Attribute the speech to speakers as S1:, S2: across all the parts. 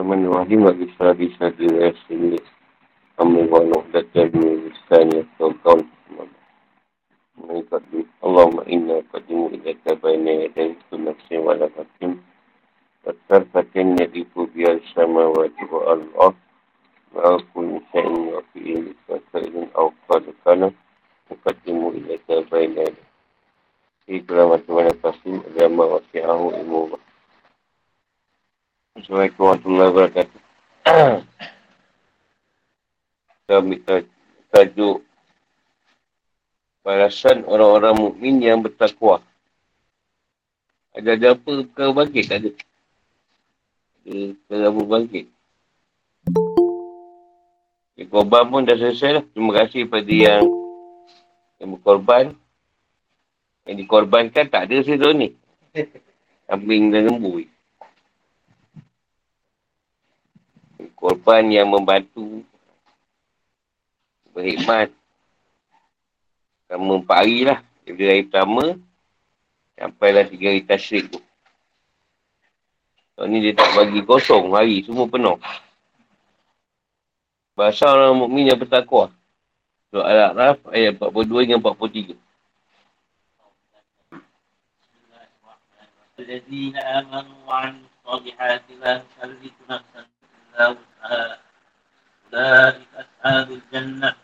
S1: Bismillahirrahmanirrahim. Bagi sahabat sahabat sini. Amin wa Allah. Dan misalnya kau-kau. Mengikat Allahumma inna qadimu ilaka bayna yadai sunafsi wa la hakim. Fatar fatin yadifu biar sama wajib Allah. Ma'akun syai'in wa fi'in fasailin awqad kana. Muqaddimu ilaka bayna yadai. Itulah macam mana pasti agama wasi'ahu ilmu Allah. Assalamualaikum warahmatullahi wabarakatuh. Kita minta tajuk balasan orang-orang mukmin yang bertakwa. Ada ada apa perkara bangkit? Tak ada. Ada perkara apa bangkit? Ya, korban pun dah selesai lah. Terima kasih kepada yang yang berkorban. Yang dikorbankan tak ada saya ni. Kambing dan lembu. korban yang membantu berhikmat selama empat hari lah dari hari pertama sampailah tiga hari tasyrik tu so, ni dia tak bagi kosong hari semua penuh bahasa orang mukmin yang bertakwa Surah Al-A'raf ayat 42 hingga 43
S2: الذين آمنوا وعملوا الصالحات لا نكلف نفسا إلا أولئك أصحاب الجنة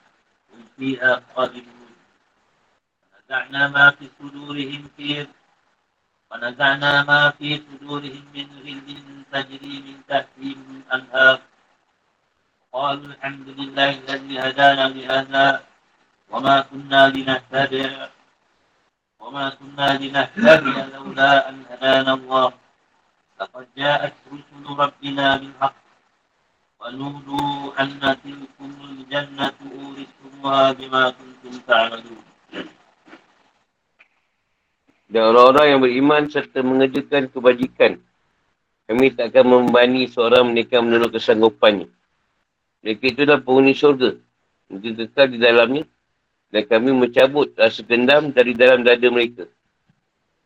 S2: هم فيها خالدون ونزعنا ما في صدورهم في ونزعنا ما في صدورهم من غل تجري من تحتهم الأنهار قالوا الحمد لله الذي هدانا لهذا وما كنا لنهتدي وما كنا لنهتدي لولا أن هدانا الله. لقد جاءت رسل ربنا بالحق ونودوا أن تلكم الجنة أورثتموها بما كنتم تعملون
S1: Dan orang-orang yang beriman serta mengerjakan kebajikan. Kami tak akan membani seorang mereka menurut kesanggupannya. Mereka itu adalah penghuni syurga. Mereka kekal di dalamnya. Dan kami mencabut rasa dendam dari dalam dada mereka.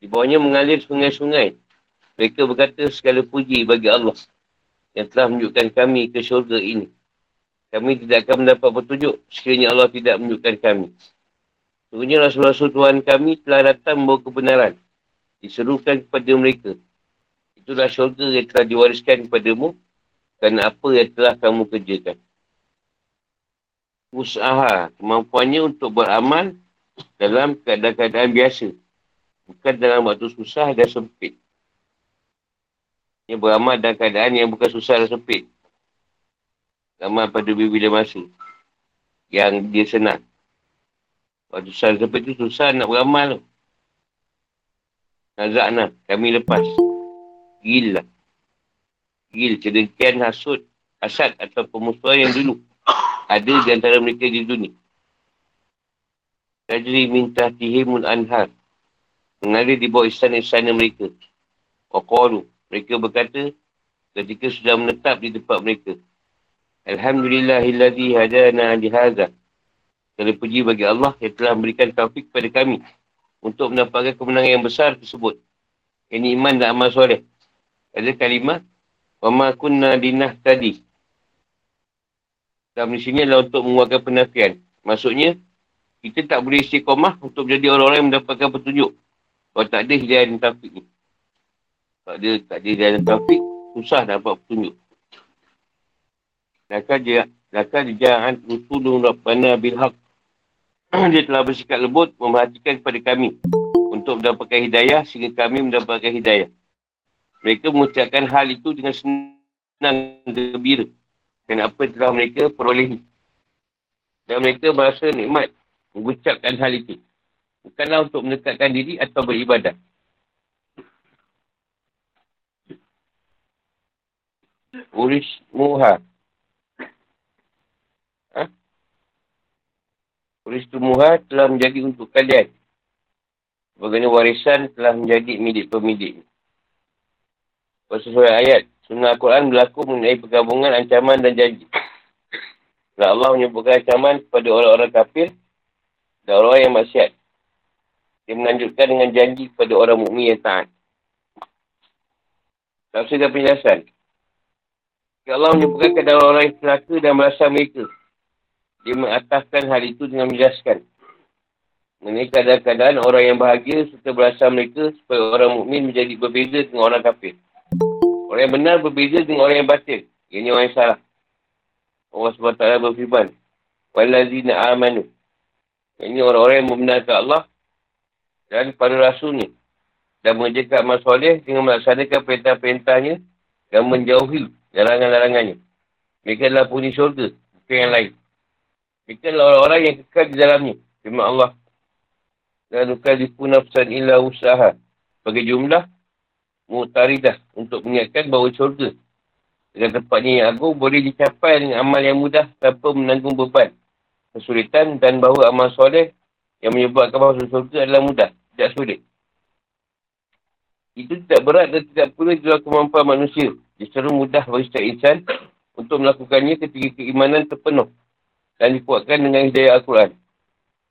S1: Di bawahnya mengalir sungai-sungai. Mereka berkata segala puji bagi Allah yang telah menunjukkan kami ke syurga ini. Kami tidak akan mendapat petunjuk sekiranya Allah tidak menunjukkan kami. Sungguhnya Rasul-Rasul Tuhan kami telah datang membawa kebenaran. Diserukan kepada mereka. Itulah syurga yang telah diwariskan kepadamu kerana apa yang telah kamu kerjakan. Usaha kemampuannya untuk beramal dalam keadaan-keadaan biasa. Bukan dalam waktu susah dan sempit. Yang beramal dalam keadaan yang bukan susah dan sempit. Beramal pada bila masa. Yang dia senang. Waktu susah dan sempit tu susah nak beramal tu. Nazakna, kami lepas. Gil lah. Gil, cedengkian, hasut, hasad atau pemusuhan yang dulu. Ada di antara mereka di dunia. Tajri minta tihimul anhar. Mengalir di bawah istana-istana mereka. Waqalu. Mereka berkata ketika sudah menetap di tempat mereka. Alhamdulillahilladzi hadana li hadza. Kami puji bagi Allah yang telah memberikan taufik kepada kami untuk mendapatkan kemenangan yang besar tersebut. Ini iman dan amal soleh. Ada kalimah wa ma kunna dinah tadi. Dalam di sini adalah untuk menguatkan penafian. Maksudnya, kita tak boleh istiqomah untuk menjadi orang-orang yang mendapatkan petunjuk. Kalau tak ada hidayah dan taufik ni. Kalau dia tak ada jalan taufik, susah dapat petunjuk. Laka dia, laka dia usulun Rabbana bilhaq. dia telah bersikap lembut memerhatikan kepada kami untuk mendapatkan hidayah sehingga kami mendapatkan hidayah. Mereka mengucapkan hal itu dengan senang gembira. Dan apa yang telah mereka perolehi. Dan mereka merasa nikmat mengucapkan hal itu. Bukanlah untuk mendekatkan diri atau beribadah. Uris muha. Ha? Uris muha telah menjadi untuk kalian. Bagaimana warisan telah menjadi milik pemilik. Sesuai ayat. Sunnah Al-Quran berlaku mengenai pergabungan ancaman dan janji. Dan Allah menyebutkan ancaman kepada orang-orang kafir dan orang yang maksiat. Dia menanjutkan dengan janji kepada orang mukmin yang taat. Tak usah penjelasan. Allah menyebutkan keadaan orang yang celaka dan merasa mereka. Dia mengataskan hal itu dengan menjelaskan. Mengenai keadaan-keadaan orang yang bahagia serta berasa mereka supaya orang mukmin menjadi berbeza dengan orang kafir. Orang yang benar berbeza dengan orang yang batil. Ini orang yang salah. Allah SWT berfirman. Walazina amanu. Ini orang-orang yang membenarkan Allah dan para rasulnya. Dan mengerjakan amal soleh dengan melaksanakan perintah-perintahnya dan menjauhi larangan-larangannya. Mereka adalah punya syurga. Bukan yang lain. Mereka adalah orang-orang yang kekal di dalamnya. Firman Allah dan nukalifu nafsan illa usaha. Bagi jumlah, mu'taridah untuk mengingatkan bahawa syurga dengan tempatnya yang agung boleh dicapai dengan amal yang mudah tanpa menanggung beban, kesulitan dan bahawa amal soleh yang menyebabkan bahawa syurga adalah mudah, tidak sulit. Itu tidak berat dan tidak pula jual kemampuan manusia. Justru mudah bagi setiap insan untuk melakukannya ketika keimanan terpenuh dan dikuatkan dengan hidayah Al-Quran.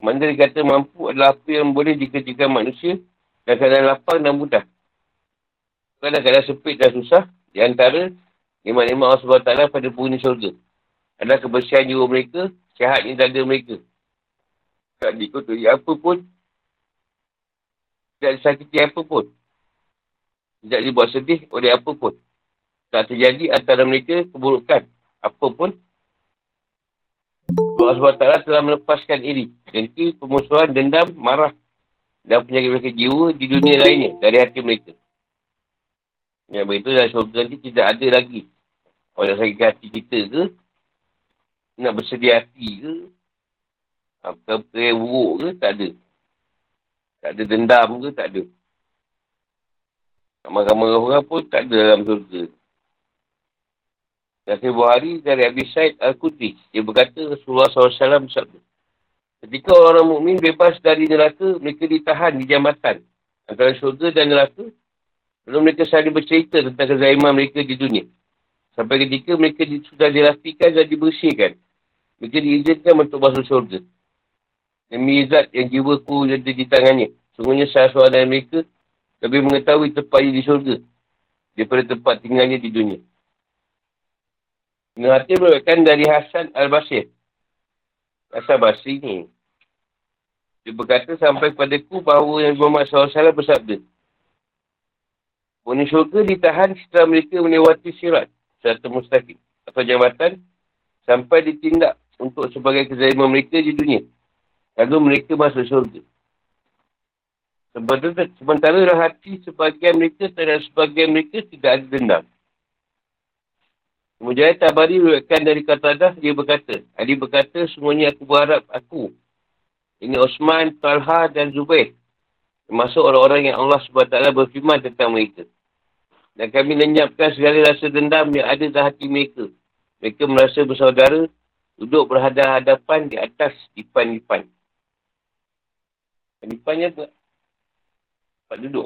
S1: Mana kata mampu adalah apa yang boleh dikerjakan manusia dan keadaan lapang dan mudah. Kadang-kadang sempit dan susah, di antara lima-lima Allah SWT pada penghuni syurga. Adalah kebersihan jiwa mereka, sihatnya dada mereka. Tak dikutui apa pun, tidak disakiti apa pun. Tidak dibuat sedih oleh apa pun. Tak terjadi antara mereka keburukan apa pun Allah SWT telah melepaskan iri. Dengki, pemusuhan, dendam, marah dan penyakit mereka jiwa di dunia lainnya dari hati mereka. Yang begitu dalam syurga nanti tidak ada lagi. Orang sakit hati kita ke, nak bersedia hati ke, apa-apa yang buruk ke, tak ada. Tak ada dendam ke, tak ada. Marah-marah orang pun tak ada dalam syurga. Dan sebuah hari dari Abi Said Al-Qudri. Dia berkata Rasulullah SAW bersabda. Ketika orang mukmin bebas dari neraka, mereka ditahan di jambatan. Antara syurga dan neraka. Belum mereka saling bercerita tentang kezaiman mereka di dunia. Sampai ketika mereka sudah dirapikan dan dibersihkan. Mereka diizinkan untuk masuk syurga. Demi zat yang jiwaku ada di tangannya. Sungguhnya salah seorang mereka lebih mengetahui tempatnya di syurga. Daripada tempat tinggalnya di dunia. Ibn Hatim merupakan dari Hasan Al-Basir. Hasan Basri ni. Dia berkata sampai kepada ku bahawa yang Muhammad SAW bersabda. Buni syurga ditahan setelah mereka melewati sirat. Serta mustaqim. Atau jambatan. Sampai ditindak untuk sebagai kezaliman mereka di dunia. Lalu mereka masuk syurga. Sementara hati sebagian mereka dan sebagian mereka tidak ada dendam. Kemudian Tabari meruatkan dari kata dah, dia berkata, Ali berkata, semuanya aku berharap aku. Ini Osman, Talha dan Zubair. Termasuk orang-orang yang Allah SWT berfirman tentang mereka. Dan kami lenyapkan segala rasa dendam yang ada dalam hati mereka. Mereka merasa bersaudara, duduk berhadapan di atas dipan-dipan. Dipannya apa? Tempat duduk.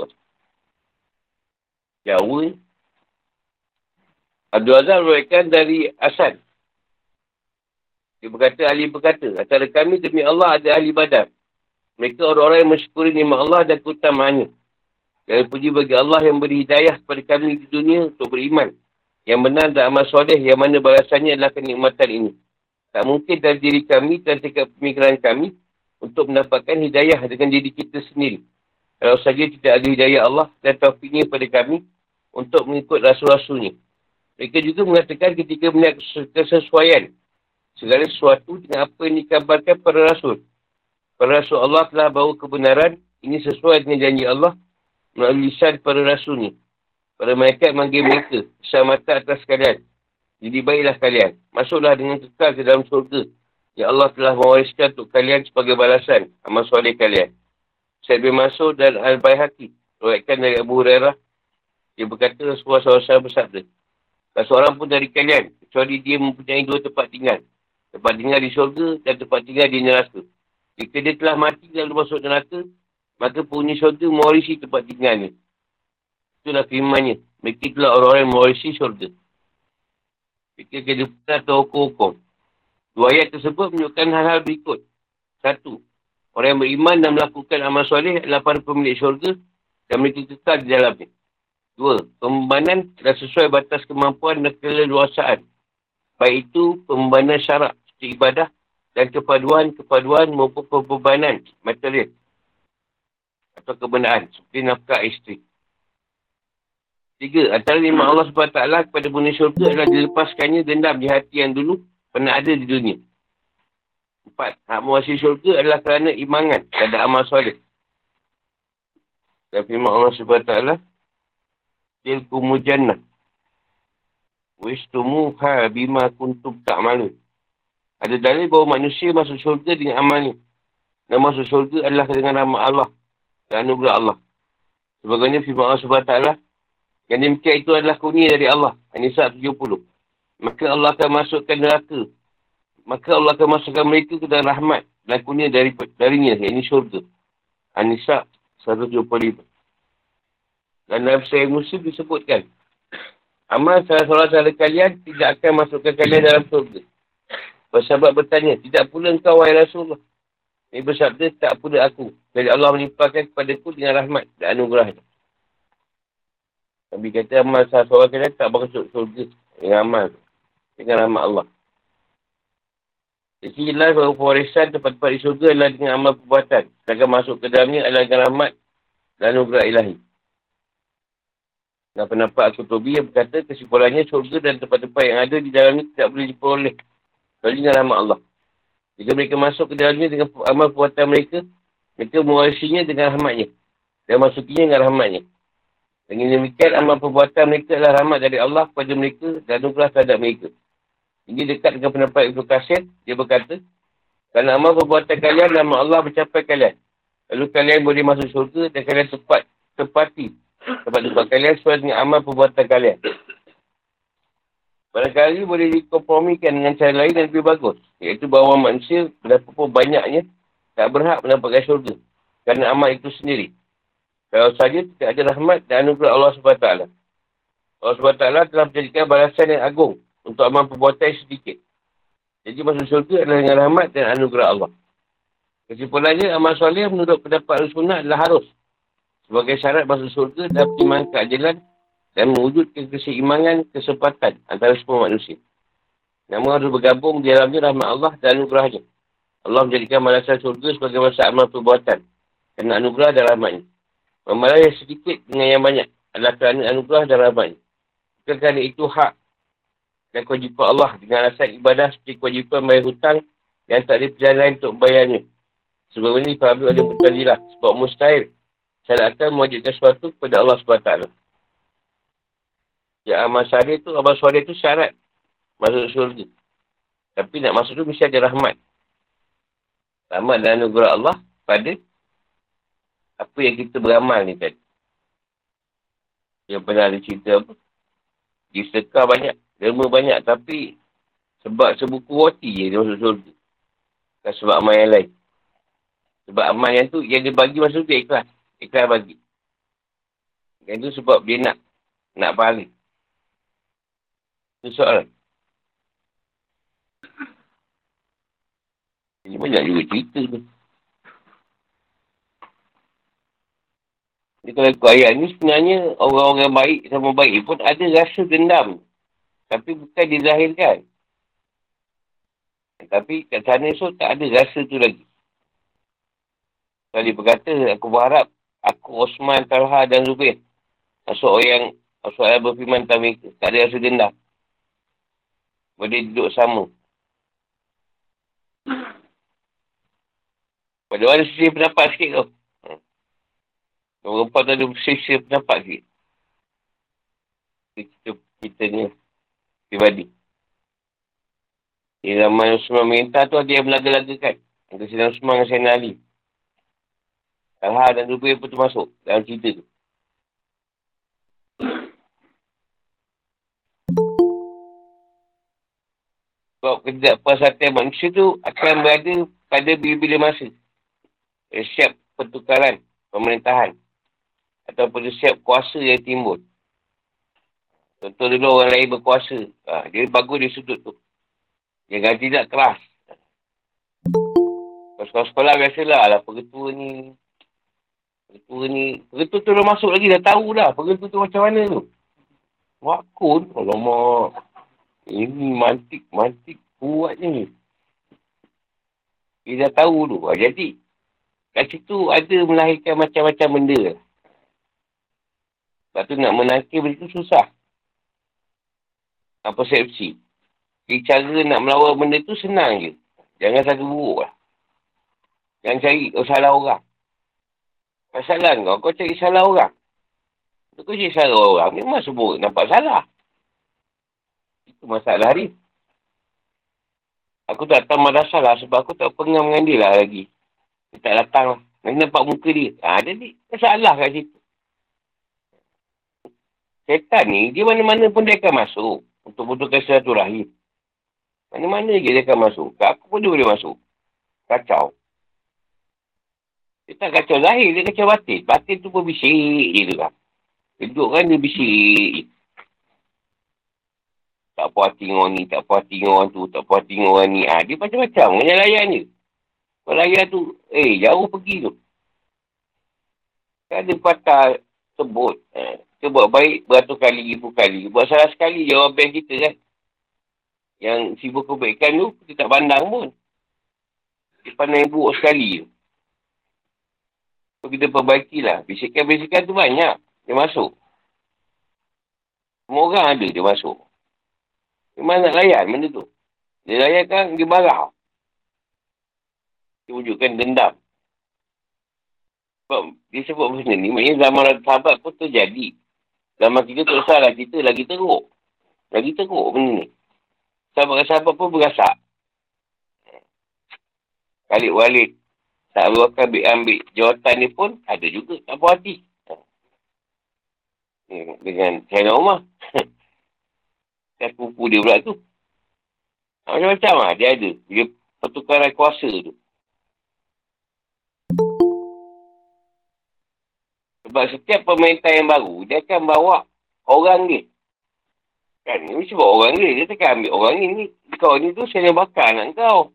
S1: Jawa ni. Abdul Azhar merupakan dari Asad. Dia berkata, ahli berkata, antara kami demi Allah ada ahli badan. Mereka orang-orang yang mensyukuri nikmat Allah dan keutamaannya. Dan puji bagi Allah yang beri hidayah kepada kami di dunia untuk beriman. Yang benar dan amal soleh yang mana balasannya adalah kenikmatan ini. Tak mungkin dari diri kami dan tingkat pemikiran kami untuk mendapatkan hidayah dengan diri kita sendiri. Kalau saja tidak ada hidayah Allah dan taufiknya kepada kami untuk mengikut rasul-rasulnya. Mereka juga mengatakan ketika melihat kesesuaian segala sesuatu dengan apa yang dikabarkan para rasul. Para rasul Allah telah bawa kebenaran ini sesuai dengan janji Allah melalui lisan para rasul ni. Para mereka manggil mereka mata atas kalian. Jadi baiklah kalian. Masuklah dengan kekal ke dalam surga. Ya Allah telah mewariskan untuk kalian sebagai balasan amal soleh kalian. Saya bin Masud dan Al-Bayhaqi. Ruatkan dari Abu Hurairah. Dia berkata Rasulullah SAW bersabda. Tak seorang pun dari kalian. Kecuali dia mempunyai dua tempat tinggal. Tempat tinggal di syurga dan tempat tinggal di neraka. Jika dia telah mati lalu masuk neraka, maka punya syurga mewarisi tempat tinggalnya. Itulah firmannya. Mereka itulah orang-orang yang mewarisi syurga. Fikir kehidupan atau hukum-hukum. Dua ayat tersebut menunjukkan hal-hal berikut. Satu. Orang yang beriman dan melakukan amal soleh adalah para pemilik syurga dan mereka kekal di dalamnya. Dua, pembebanan dah sesuai batas kemampuan dan keleluasaan. Baik itu pembebanan syarak seperti ibadah dan kepaduan-kepaduan maupun pembebanan material atau kebenaran seperti nafkah isteri. Tiga, antara lima Allah SWT kepada bumi syurga adalah dilepaskannya dendam di hati yang dulu pernah ada di dunia. Empat, hak mewasi syurga adalah kerana imangan pada amal soleh. Dan firman Allah SWT, Tilkumu jannah. Wishtumuha bima kuntum tak malu. Ada dalil bahawa manusia masuk syurga dengan amalnya. Dan masuk syurga adalah dengan rahmat Allah. Dan anugerah Allah. Sebagainya firman Allah SWT. Yang demikian itu adalah kunia dari Allah. An-Nisa 70. Maka Allah akan masukkan neraka. Maka Allah akan masukkan mereka ke dalam rahmat. Dan kunia dari, darinya. Yang ini syurga. An-Nisa 175. Dan dalam saya Muslim disebutkan. Amal salah seorang salah kalian tidak akan masukkan kalian dalam surga. Bersahabat bertanya, tidak pula engkau wahai Rasulullah. Ini bersabda, tak pula aku. Jadi Allah menimpakan kepada dengan rahmat dan anugerahnya. Nabi kata amal salah seorang kalian tak masuk surga dengan amal. Dengan rahmat Allah. Jadi jelas bahawa pewarisan tempat-tempat di surga adalah dengan amal perbuatan. Sedangkan masuk ke dalamnya adalah dengan rahmat dan anugerah ilahi. Dan pendapat Al-Qutubi yang berkata kesimpulannya syurga dan tempat-tempat yang ada di dalamnya tidak boleh diperoleh. Kecuali dengan rahmat Allah. Jika mereka masuk ke dalamnya dengan amal perbuatan mereka, mereka mewarisinya dengan rahmatnya. Dan masukinya dengan rahmatnya. Dengan demikian amal perbuatan mereka adalah rahmat dari Allah kepada mereka dan anugerah terhadap mereka. Ini dekat dengan pendapat Ibn Qasir. Dia berkata, kerana amal perbuatan kalian, nama Allah mencapai kalian. Lalu kalian boleh masuk syurga dan kalian tepat, tepati Tempat-tempat kalian sesuai dengan amal perbuatan kalian. Barangkali boleh dikompromikan dengan cara lain yang lebih bagus. Iaitu bahawa manusia berapa banyaknya tak berhak mendapatkan syurga. Kerana amal itu sendiri. Kalau saja tidak ada rahmat dan anugerah Allah SWT. Allah SWT telah menjadikan balasan yang agung untuk amal perbuatan yang sedikit. Jadi masuk syurga adalah dengan rahmat dan anugerah Allah. Kesimpulannya, amal soleh menurut pendapat al-sunnah adalah harus sebagai syarat masuk surga dan pertimbangan keadilan dan mewujudkan keseimangan kesempatan antara semua manusia. Namun harus bergabung di dalamnya rahmat Allah dan anugerahnya. Allah menjadikan balasan surga sebagai masa amal perbuatan dan anugerah dan rahmatnya. Membalas yang sedikit dengan yang banyak adalah kerana anugerah dan rahmatnya. Bukan kerana itu hak dan kewajipan Allah dengan alasan ibadah seperti kewajipan bayar hutang yang tak ada perjalanan untuk bayarnya. Sebab ini fahami oleh mutadilah. Sebab mustahil saya akan mewajibkan sesuatu kepada Allah SWT. Ya, amal syariah tu, amal syariah tu syarat masuk surga. Tapi nak masuk tu mesti ada rahmat. Rahmat dan anugerah Allah pada apa yang kita beramal ni tadi. Yang pernah ada cerita apa? Di sedekah banyak, derma banyak tapi sebab sebuku roti je dia masuk surga. Bukan sebab amal yang lain. Sebab amal yang tu, yang dia bagi masuk dia ikhlas ikhlas bagi. Yang itu sebab dia nak nak balik. Itu soalan. Ini banyak juga cerita tu. Jadi kalau ikut ayat ni sebenarnya orang-orang baik sama baik pun ada rasa dendam. Tapi bukan dizahirkan. Tapi kat sana so tak ada rasa tu lagi. Kalau dia berkata, aku berharap Aku, Osman, Talha dan Zubair. Masuk orang yang ayat berfirman tentang mereka. Tak ada rasa dendam. Boleh duduk sama. Pada ada sisi pendapat sikit tu. Orang perempuan tu ada sisi pendapat sikit. Kita, kita ni. Pribadi. Di zaman Usman Minta tu ada yang melaga-lagakan. Ada Sinan Usman dengan Sayyidina Ali. Talha dan Zubair pun termasuk dalam cerita tu. Sebab ketidakpuasatan manusia tu akan berada pada bila-bila masa. Siap pertukaran pemerintahan. Ataupun siap kuasa yang timbul. Contoh dulu orang lain berkuasa. Ha, dia bagus di sudut tu. Jangan tidak keras. Sekolah-sekolah biasalah. Alah, pengetua ni Pengetua ni, pengetua tu dah masuk lagi, dah tahu dah. Pengetua tu macam mana tu. Wakun, alamak. Ini mantik, mantik kuat ni. Dia dah tahu tu. Ha, jadi, kat situ ada melahirkan macam-macam benda. Sebab tu nak menangkir benda tu susah. Apa persepsi. Jadi cara nak melawan benda tu senang je. Jangan satu buruk lah. Jangan cari salah orang. Masalah kau, kau cari salah orang. Kau cari salah orang, memang sebut nampak salah. Itu masalah ni. Aku tak datang madrasah lah sebab aku tak pengam dengan dia lah lagi. Dia tak datang lah. Nanti nampak muka dia. Ha, jadi masalah kat situ. Setan ni, dia mana-mana pun dia akan masuk. Untuk butuhkan satu rahim. Mana-mana je dia akan masuk. Kat aku pun dia boleh masuk. Kacau. Dia tak kacau zahir, dia kacau batin. Batin tu pun bisik je tu. Dia duduk kan dia bisik. Tak puas hati orang ni, tak puas hati orang tu, tak puas hati orang ni. Ha, dia macam-macam dengan layan dia. Kalau layan tu, eh, jauh pergi tu. Kan ada patah sebut. Eh, kita buat baik beratus kali, ribu kali. Buat salah sekali jawapan kita kan. Yang sibuk kebaikan tu, kita tak pandang pun. Dia pandang buruk sekali tu. So, kita perbaikilah. Bisikan-bisikan tu banyak. Dia masuk. Semua orang ada dia masuk. Memang nak layan benda tu. Dia layan kan, dia marah. Dia wujudkan dendam. Sebab dia sebut benda ni, maknanya zaman sahabat pun terjadi. Zaman kita tak usah lah, kita lagi teruk. Lagi teruk benda ni. Sahabat-sahabat pun berasak. Kalik-walik. Tak akan ambil, ambil jawatan ni pun, ada juga. Tak puas hati. Dengan China Umar. Kan pupu dia pula tu. Macam-macam lah dia ada. Dia pertukaran kuasa tu. Sebab setiap pemerintah yang baru, dia akan bawa orang dia. Kan, ni sebab orang dia. Dia takkan ambil orang ni. ni kau ni tu saya bakar nak kau.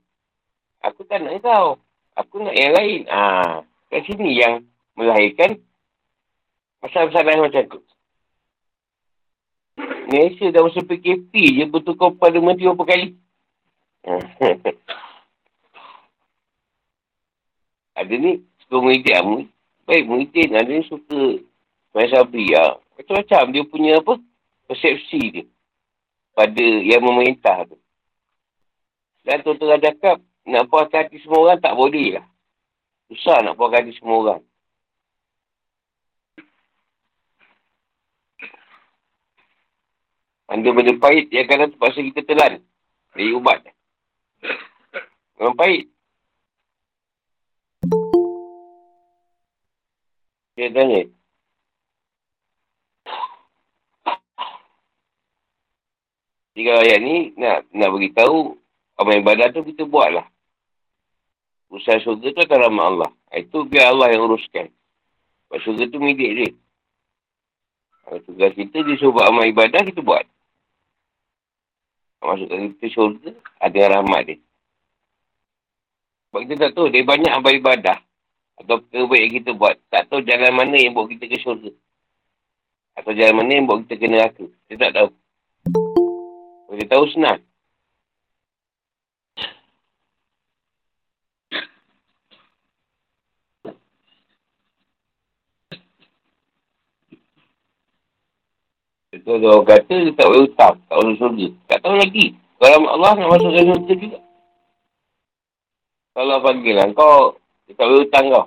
S1: Aku tak nak kau. Aku nak yang lain. Ah, Kat sini yang melahirkan masalah-masalah macam tu. Malaysia dah masa PKP je bertukar pada menteri berapa kali. ada ni suka mengidik Baik mengidik. Ada ni suka main sabri. Ya. Macam-macam dia punya apa? Persepsi dia. Pada yang memerintah tu. Dan tu tengah cakap nak puas hati semua orang tak boleh lah. Susah nak puas hati semua orang. Benda-benda pahit yang kadang terpaksa kita telan. Dari ubat. Memang pahit. Dia tanya. Tiga ayat ni nak nak beritahu apa ibadah tu kita buatlah. Usaha syurga tu akan ramah Allah. Itu biar Allah yang uruskan. Sebab syurga tu milik dia. Kalau tugas kita dia suruh amal ibadah, kita buat. Masukkan kita syurga, ada rahmat dia. Sebab kita tak tahu, dia banyak amal ibadah. Atau kebaik kita buat. Tak tahu jalan mana yang buat kita ke syurga. Atau jalan mana yang buat kita ke neraka. Kita tak tahu. Kita tahu senang. Itu ada orang kata dia tak boleh hutang. Tak boleh surga. Tak tahu lagi. Kalau Allah nak masuk ke surga juga. Kalau panggil lah. Kau dia tak boleh hutang kau.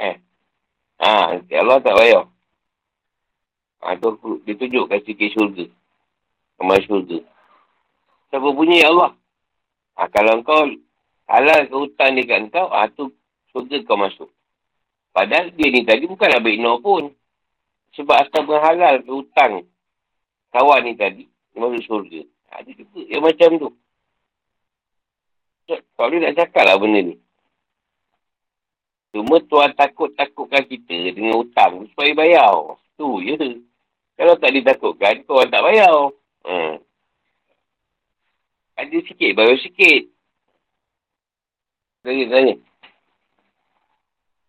S1: Eh. Ha, Allah tak bayar. Ha, tu dia tunjuk kasih ke surga. Kemas surga. Siapa punya ya Allah? Ha, kalau kau halal ke hutang dekat kau, ha, tu surga kau masuk. Padahal dia ni tadi bukan ambil no pun. Sebab asal berhalal ke hutang kawan ni tadi, masuk surga. Ada juga yang macam tu. Kau boleh nak cakap lah benda ni. Cuma tuan takut-takutkan kita dengan hutang supaya bayar. Tu je. Kalau tak ditakutkan, kau tak bayar. Hmm. Ada sikit, bayar sikit. Tanya, tanya.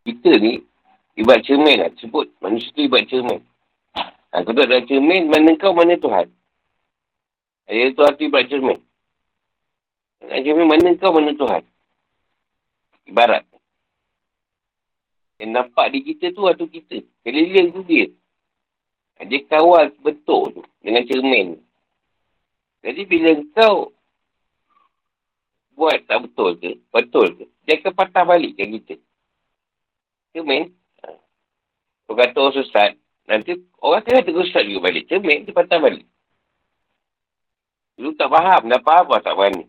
S1: kita ni ibarat cermin lah. Sebut manusia tu ibarat cermin. Ha, kalau ada cermin, mana kau, mana Tuhan. Ayat tu arti ibarat cermin. Nak cermin, mana kau, mana Tuhan. Ibarat. Yang nampak di kita tu, waktu kita. Keliling tu dia. Dia kawal bentuk tu dengan cermin. Jadi bila kau buat tak betul ke, betul ke, dia akan patah balik ke kita. Cermin. Kau kata orang susah, nanti orang akan kata susah juga balik. Cermin, dia patah balik. Dulu tak faham, dah faham apa tak faham ni.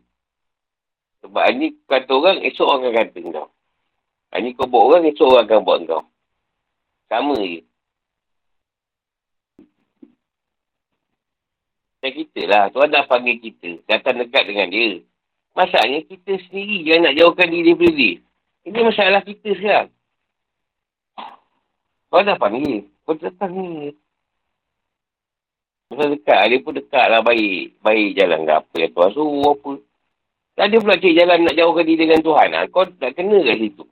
S1: Sebab ni kata orang, esok orang akan kata kau. Ini kau buat orang, esok orang akan buat kau. Sama je. Dan kita lah. Tuhan dah panggil kita. Datang dekat dengan dia. Masalahnya kita sendiri yang nak jauhkan diri daripada dia. Ini masalah kita sekarang. Tuhan dah panggil. Kau datang ni. Masa dekat. Dia pun dekat lah baik. Baik jalan ke apa yang Tuhan suruh apa. Dan dia pula cari jalan nak jauhkan diri dengan Tuhan. Ha? Kau tak kena kat situ.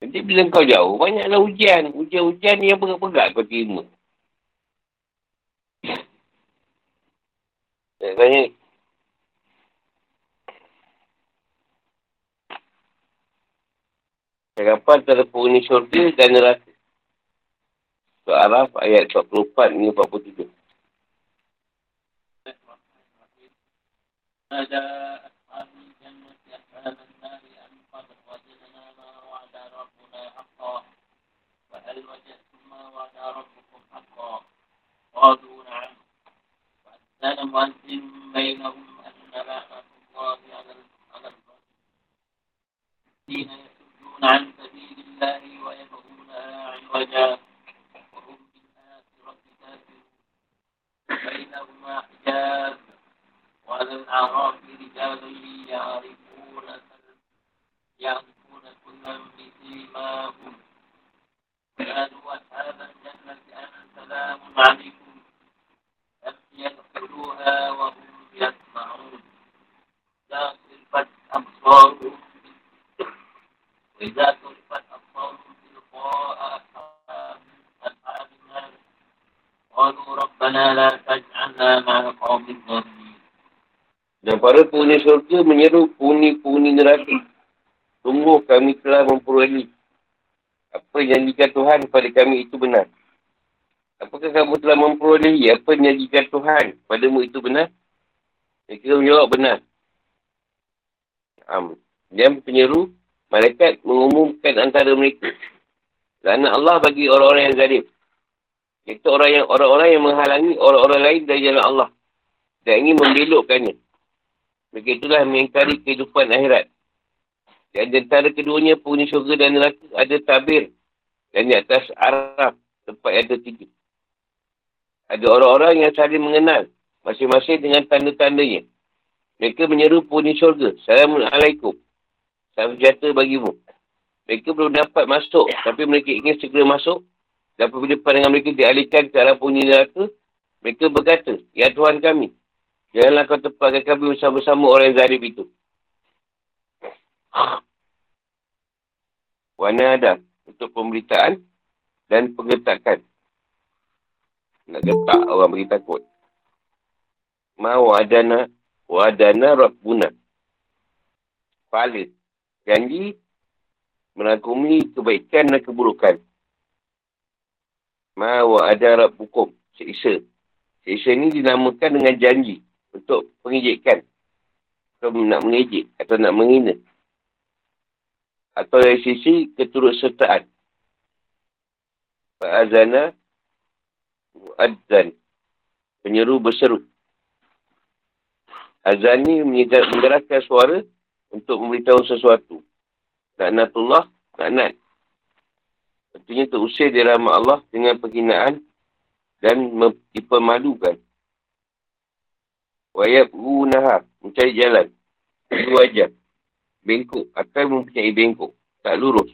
S1: Nanti bila kau jauh, banyaklah ujian. Ujian-ujian ni yang pegat-pegat kau terima. Saya tanya. Cakapan antara penghuni syurga dan neraka. Surah Araf ayat 44 hingga 47.
S2: ada أصحاب الجنة أصحاب النار أن قد وجدنا ما وعد ربنا حقا فهل وجدتم ما وعد ربكم حقا قالوا نعم وأذن مؤذن بينهم أن لعنة الله على على الذين يصدون عن سبيل الله ويبغونها عوجا وهم بالآخرة كافرون بينهما حجاب وعلى الأعراف رجال يعرفون يعرفون كلا بسيماهم قالوا أصحاب الجنة أن سلام عليكم la taj'alna ma'al qawmi dhalimin.
S1: Dan para penghuni surga menyeru penghuni-penghuni neraka. Sungguh kami telah memperoleh apa yang dikatakan Tuhan kepada kami itu benar. Apakah kamu telah memperoleh apa yang dikatakan Tuhan pada mu itu benar? Mereka menjawab benar. Um, dan penyeru malaikat mengumumkan antara mereka. Lana Allah bagi orang-orang yang zalim. Itu orang yang orang-orang yang menghalangi orang-orang lain dari jalan Allah. Dan ingin membelokkannya. Mereka itulah mengingkari kehidupan akhirat. Dan antara keduanya, penghuni syurga dan neraka ada tabir. Dan di atas Arab, tempat yang tiga. Ada orang-orang yang saling mengenal. Masing-masing dengan tanda-tandanya. Mereka menyeru penghuni syurga. Assalamualaikum. Salam sejahtera bagimu. Mereka belum dapat masuk. Tapi mereka ingin segera masuk. Dan apabila pandangan mereka dialihkan ke arah penghuni neraka. Mereka berkata, Ya Tuhan kami. Janganlah kau tempatkan kami bersama-sama orang yang zalim itu. Warna ada untuk pemberitaan dan penggetakan. Nak getak orang beri takut. Ma wa'adana wa'adana rabbuna. Pahala. Janji merangkumi kebaikan dan keburukan. Ma wa'ada rabbukum. Siksa. Siksa ini dinamakan dengan janji untuk pengejekan. Atau nak mengejek atau nak menghina. Atau dari sisi keturutsertaan. Fa'azana mu'adzan. Penyeru berseru. Azan ni menggerakkan suara untuk memberitahu sesuatu. Laknatullah, laknat. Tentunya terusir di rahmat Allah dengan penghinaan dan dipermalukan. Wayab nahar. Mencari jalan. Itu wajar. Bengkok. Akan mempunyai bengkok. Tak lurus.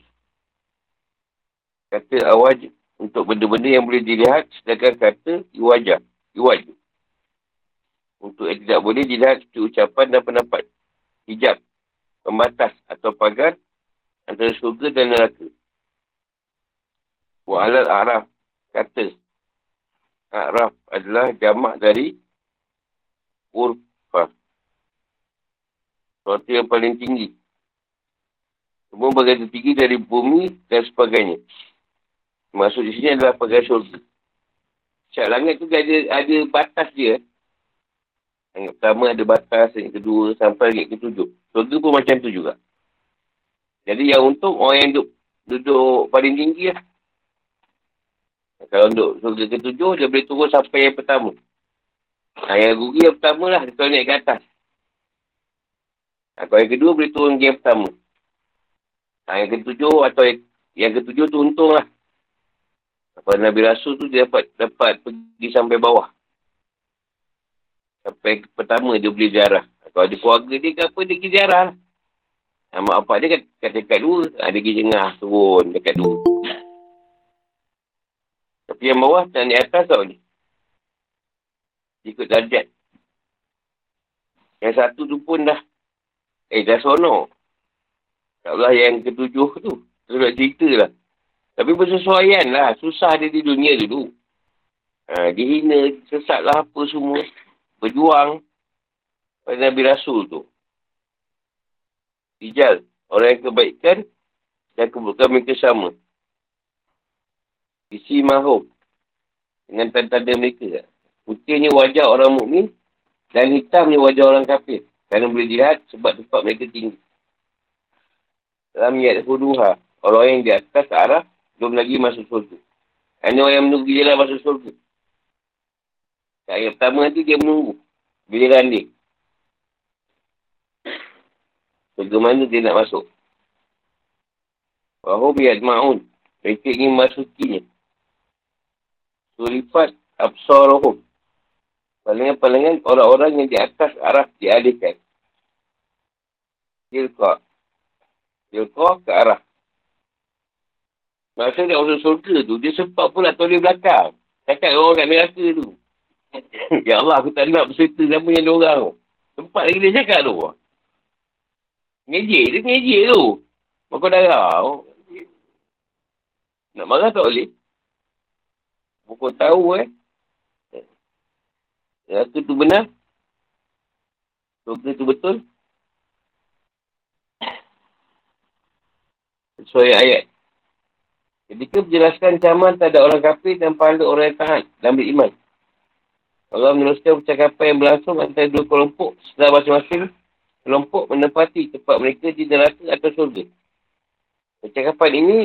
S1: Kata awaj untuk benda-benda yang boleh dilihat. Sedangkan kata iwajah. Iwaj. Untuk yang tidak boleh dilihat seperti ucapan dan pendapat. Hijab. Pembatas atau pagar. antara surga dan neraka. Wa alal araf kata Araf adalah jamak dari urfa. Suatu yang paling tinggi. Semua bagian tertinggi dari bumi dan sebagainya. Maksud di sini adalah bagian surga. Syak langit tu ada, ada batas dia. Yang pertama ada batas, yang kedua sampai langit ketujuh. Surga pun macam tu juga. Jadi yang untung orang yang duduk, duduk paling tinggi lah. Kalau duduk surga ketujuh, dia boleh turun sampai yang pertama. Ha, yang rugi yang pertama lah, dia naik ke atas. Ha, kalau yang kedua, boleh turun yang pertama. Ha, yang ketujuh atau yang, yang ketujuh tu untung lah. Kalau Nabi Rasul tu dia dapat dapat pergi sampai bawah. Sampai pertama dia boleh jarah. Kalau ada keluarga dia ke apa, dia pergi jarah lah. Ha, mak bapak dia kat, kat dekat dua, ha, dia pergi jengah turun dekat dua. Tapi yang bawah dan di atas tau ni. Ikut darjat. Yang satu tu pun dah. Eh, dah sonok. Tak yang ketujuh tu. Terus nak cerita lah. Tapi bersesuaian lah. Susah dia di dunia dulu. Ha, dihina, sesat lah apa semua. Berjuang. Pada Nabi Rasul tu. Ijal. Orang yang kebaikan. Dan keburukan mereka sama. Isi mahum. Dengan tanda-tanda mereka. Putihnya wajah orang mukmin Dan hitamnya wajah orang kafir. Kerana boleh dilihat sebab tempat mereka tinggi. Dalam niat huduha. Orang yang di atas arah, belum lagi masuk surga. Hanya orang yang menunggu jalan masuk surga. Yang pertama nanti dia menunggu. Bila dia. Surga mana dia nak masuk. Wahum yadma'un. Mereka ingin masukinya. Surifat absarohum. Palingan-palingan orang-orang yang di atas arah dialihkan. Tilqa. Tilqa ke arah. Masa dia orang surga tu, dia sempat pula toleh belakang. Cakap orang kat neraka tu. ya Allah, aku tak nak berserta sama yang orang tu. Sempat lagi dia cakap tu. Ngejek, dia ngejek tu. Maka darah. Nak marah tak boleh. Bukan tahu eh. Neraka tu benar. Surga tu betul. sesuai ayat. Ketika menjelaskan caman tak ada orang kafir dan pahala orang yang tahan dan beriman. Allah meneruskan percakapan yang berlangsung antara dua kelompok setelah masing-masing kelompok menempati tempat mereka di neraka atau surga. Percakapan ini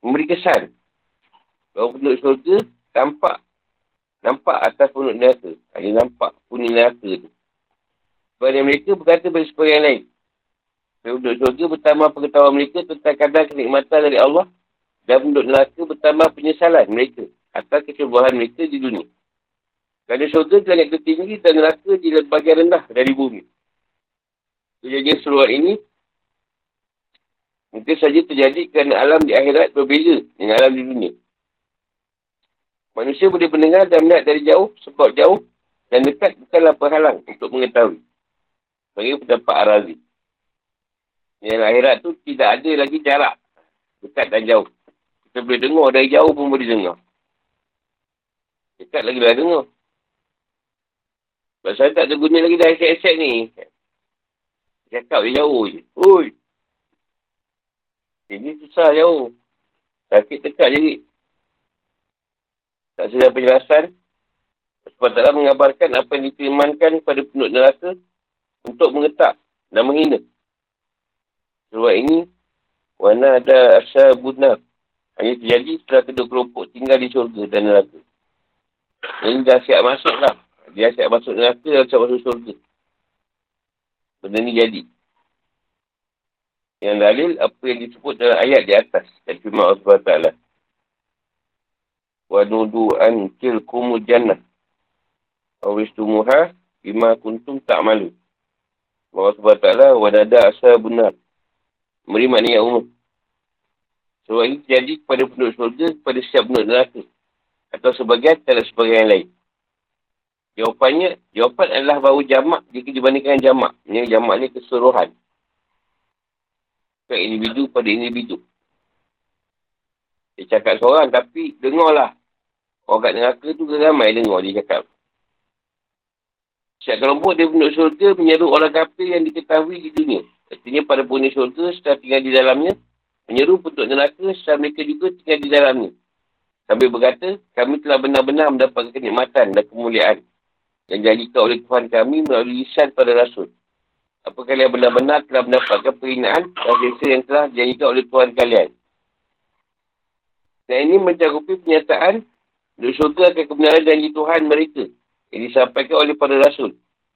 S1: memberi kesan bahawa penduduk surga tampak nampak atas penduduk neraka. Hanya nampak punya neraka tu. Sebab mereka berkata bagi sekolah yang lain. Penduduk surga bertambah pengetahuan mereka tentang kadar kenikmatan dari Allah dan penduduk neraka bertambah penyesalan mereka atas kecebahan mereka di dunia. Kerana surga langit tertinggi dan neraka di bahagian rendah dari bumi. Kejadian seluar ini mungkin saja terjadi kerana alam di akhirat berbeza dengan alam di dunia. Manusia boleh mendengar dan melihat dari jauh sebab jauh dan dekat bukanlah penghalang untuk mengetahui. Bagi pendapat Arazi. Yang akhirat tu tidak ada lagi jarak. Dekat dan jauh. Kita boleh dengar dari jauh pun boleh dengar. Dekat lagi dah dengar. Sebab saya tak ada guna lagi dah aset-aset ni. Cakap dia jauh je. Ui. Ini susah jauh. Sakit dekat je. Tak sedar penjelasan. Sebab taklah mengabarkan apa yang diterima pada penduduk neraka untuk mengetak dan menghina. Surat ini, mana ada asal bunar. Hanya terjadi setelah kedua kelompok tinggal di syurga dan neraka. Ini dah siap masuk lah. Dia siap masuk neraka dan siap masuk syurga. Benda ni jadi. Yang dalil apa yang disebut dalam ayat di atas. Dan cuma Allah SWT. Wa nudu an tilkumu jannah. Awistumuha bima kuntum tak malu. Allah SWT wa nada asal benar. Memberi makna yang umum. Sebab ini terjadi kepada penduduk surga, kepada setiap penduduk neraka. Atau sebagian, tak sebagian yang lain. Jawapannya, jawapan adalah bahawa jamak jika dibandingkan jamak. Ini jamak ni keseluruhan. Bukan individu pada individu. Dia cakap seorang tapi dengarlah. Orang kat neraka tu ramai dengar dia cakap. Setiap kelompok dia penduduk syurga menyeru orang kafir yang diketahui di dunia. Artinya pada punya syurga setelah tinggal di dalamnya, menyeru penduduk neraka setelah mereka juga tinggal di dalamnya. Sambil berkata, kami telah benar-benar mendapatkan kenikmatan dan kemuliaan yang dijadikan oleh Tuhan kami melalui lisan pada Rasul. Apa kalian benar-benar telah mendapatkan perinaan dan yang telah dijadikan oleh Tuhan kalian. Dan ini mencakupi pernyataan untuk syurga akan kebenaran janji Tuhan mereka yang disampaikan oleh para Rasul.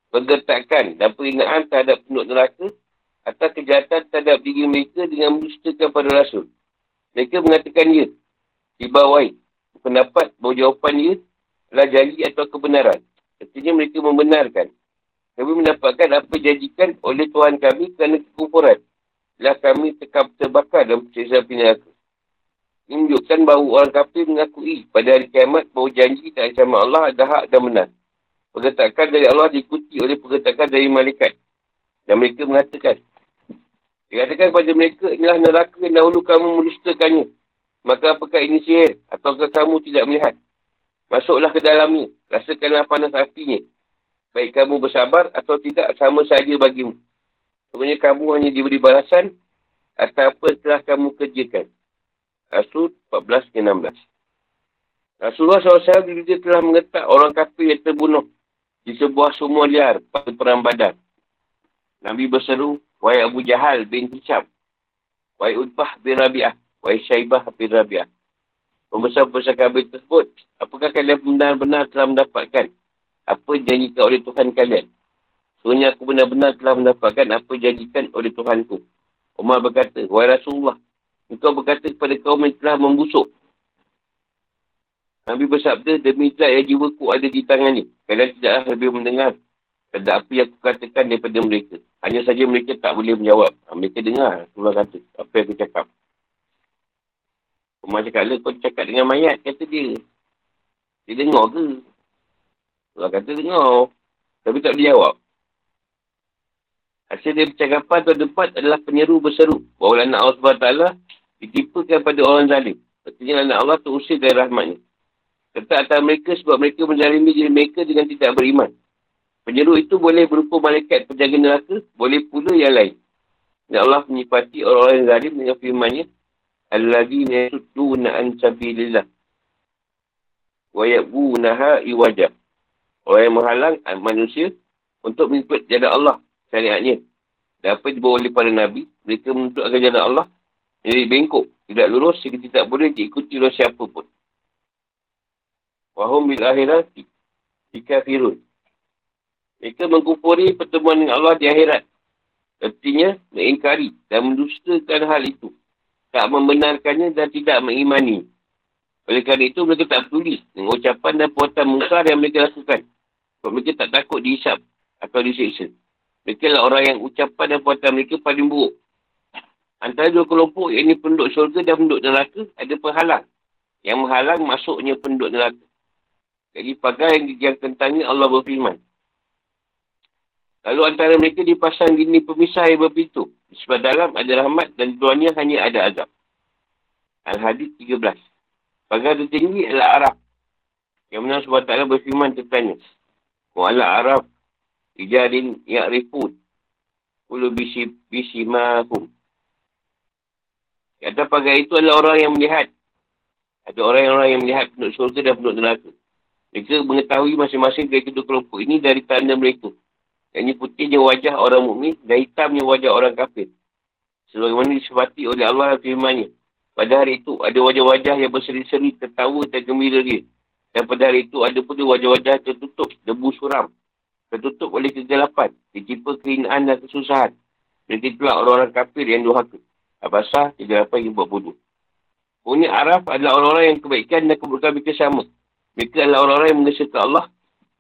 S1: Pergetakan dan perinaan terhadap penduduk neraka atas kejahatan terhadap diri mereka dengan mendustakan pada Rasul. Mereka mengatakan ya, dibawahi pendapat bahawa jawapan dia adalah janji atau kebenaran. Artinya mereka membenarkan. Kami mendapatkan apa janjikan oleh Tuhan kami kerana kekufuran. Telah kami tekap terbakar dalam siksa api neraka. Ini menunjukkan bahawa orang kafir mengakui pada hari kiamat bahawa janji tak sama Allah ada hak dan benar. Pergetakan dari Allah diikuti oleh pergetakan dari malaikat. Dan mereka mengatakan. Dikatakan kepada mereka, inilah neraka yang dahulu kamu mendustakannya. Maka apakah ini sihir? Ataukah kamu tidak melihat? Masuklah ke dalamnya. Rasakanlah panas apinya. Baik kamu bersabar atau tidak sama saja bagimu. Sebenarnya kamu hanya diberi balasan atas apa telah kamu kerjakan. Rasul 14-16 Rasulullah SAW juga telah mengetak orang kafir yang terbunuh di sebuah sumur liar pada perang badan. Nabi berseru, Wahai Abu Jahal bin Hisham, Wahai Utbah bin Rabi'ah, Wahai Syaibah bin Rabi'ah. Pembesar-pembesar kabir tersebut, apakah kalian benar-benar telah mendapatkan apa janjikan oleh Tuhan kalian? Sebenarnya aku benar-benar telah mendapatkan apa janjikan oleh Tuhanku. Umar berkata, Wahai Rasulullah, engkau berkata kepada kaum yang telah membusuk. Nabi bersabda, demi zat yang jiwaku ada di tangannya. Kalian tidaklah lebih mendengar pada apa yang aku katakan daripada mereka. Hanya saja mereka tak boleh menjawab. Mereka dengar, Rasulullah kata, apa yang aku cakap. Umar cakap, lah kau cakap dengan mayat, kata dia. Dia dengar ke? Allah kata dengar. Tapi tak boleh jawab. Hasil dari percakapan tuan depan adalah penyeru berseru. Bahawa anak Allah SWT ditipukan pada orang zalim. Artinya anak Allah terusir dari rahmatnya. Tetap atas mereka sebab mereka menzalimi diri mereka dengan tidak beriman. Penyeru itu boleh berupa malaikat penjaga neraka, boleh pula yang lain. Dan Allah menyipati orang-orang yang zalim dengan firmannya, Al-ladhina yasudduna an sabilillah. Wa yabunaha iwajah. Orang yang menghalang manusia untuk mengikut jalan Allah syariatnya. Dan apa dibawa oleh para Nabi, mereka menuntut agar jalan Allah jadi bengkok. Tidak lurus sehingga tidak boleh diikuti oleh siapa pun. Wahum bil akhirati. Jika firun. Mereka mengkupuri pertemuan dengan Allah di akhirat. Artinya, mengingkari dan mendustakan hal itu tak membenarkannya dan tidak mengimani. Oleh kerana itu, mereka tak peduli dengan ucapan dan puatan mungkar yang mereka lakukan. Sebab mereka tak takut dihisap atau diseksa. Mereka lah orang yang ucapan dan puatan mereka paling buruk. Antara dua kelompok, yang ini penduduk syurga dan penduduk neraka, ada penghalang. Yang menghalang masuknya penduduk neraka. Jadi, pagar yang, yang tentangnya Allah berfirman. Lalu antara mereka dipasang gini pemisah yang berpintu. Sebab dalam ada rahmat dan tuannya hanya ada azab. Al-Hadid 13. Pagar tertinggi adalah Arab. Yang mana sebab taklah berfirman tentangnya. Wa'ala Arab. Ijadin ya'rifun. Ulu bisi, bisi. Kata pagar itu adalah orang yang melihat. Ada orang-orang yang melihat penduduk syurga dan penduduk neraka. Mereka mengetahui masing-masing dari kedua kelompok ini dari tanda mereka. Yang ini putihnya wajah orang mukmin dan hitamnya wajah orang kafir. Sebagaimana disebati oleh Allah firmannya. Pada hari itu ada wajah-wajah yang berseri-seri tertawa dan gembira dia. Dan pada hari itu ada pula wajah-wajah tertutup debu suram. Tertutup oleh kegelapan, ditipu keinaan dan kesusahan. Mereka itulah orang-orang kafir yang durhaka. Abasah, kegelapan yang buat bodoh. Punya Araf adalah orang-orang yang kebaikan dan keburukan mereka sama. Mereka adalah orang-orang yang mengesahkan Allah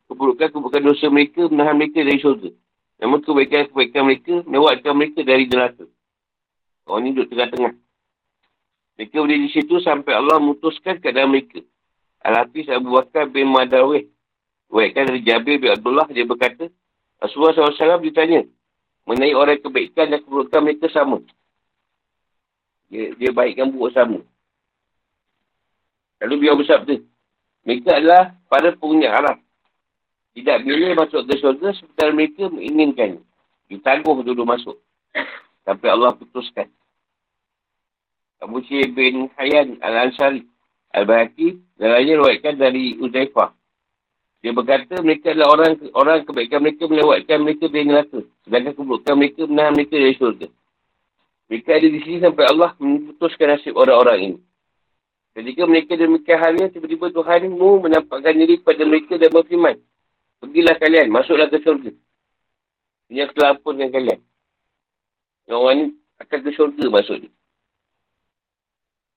S1: keburukan-keburukan dosa mereka menahan mereka dari syurga. Namun kebaikan-kebaikan mereka mewakilkan mereka dari neraka. Orang ini duduk tengah-tengah. Mereka boleh di situ sampai Allah memutuskan keadaan mereka. Al-Hafiz Abu Bakar bin Madawih. Buatkan dari Jabir bin Abdullah, dia berkata, Rasulullah SAW ditanya, mengenai orang kebaikan dan keburukan mereka sama. Dia, dia baikkan buruk sama. Lalu biar bersabda. Mereka adalah para punya Arab. Tidak boleh masuk ke syurga sementara mereka menginginkan. Ditangguh dulu masuk. Sampai Allah putuskan. Abu Syed bin Hayyan Al-Ansari Al-Bahaki dan lainnya ruatkan dari Uzaifah. Dia berkata mereka adalah orang orang kebaikan mereka melewatkan mereka dari neraka. Sedangkan keburukan mereka menahan mereka dari syurga. Mereka ada di sini sampai Allah memutuskan nasib orang-orang ini. Ketika mereka demikian halnya, tiba-tiba Tuhan mu menampakkan diri kepada mereka dan berfirman. Pergilah kalian, masuklah ke syurga. Ini yang telah ampunkan kalian. Yang orang ini akan ke syurga masuk ni.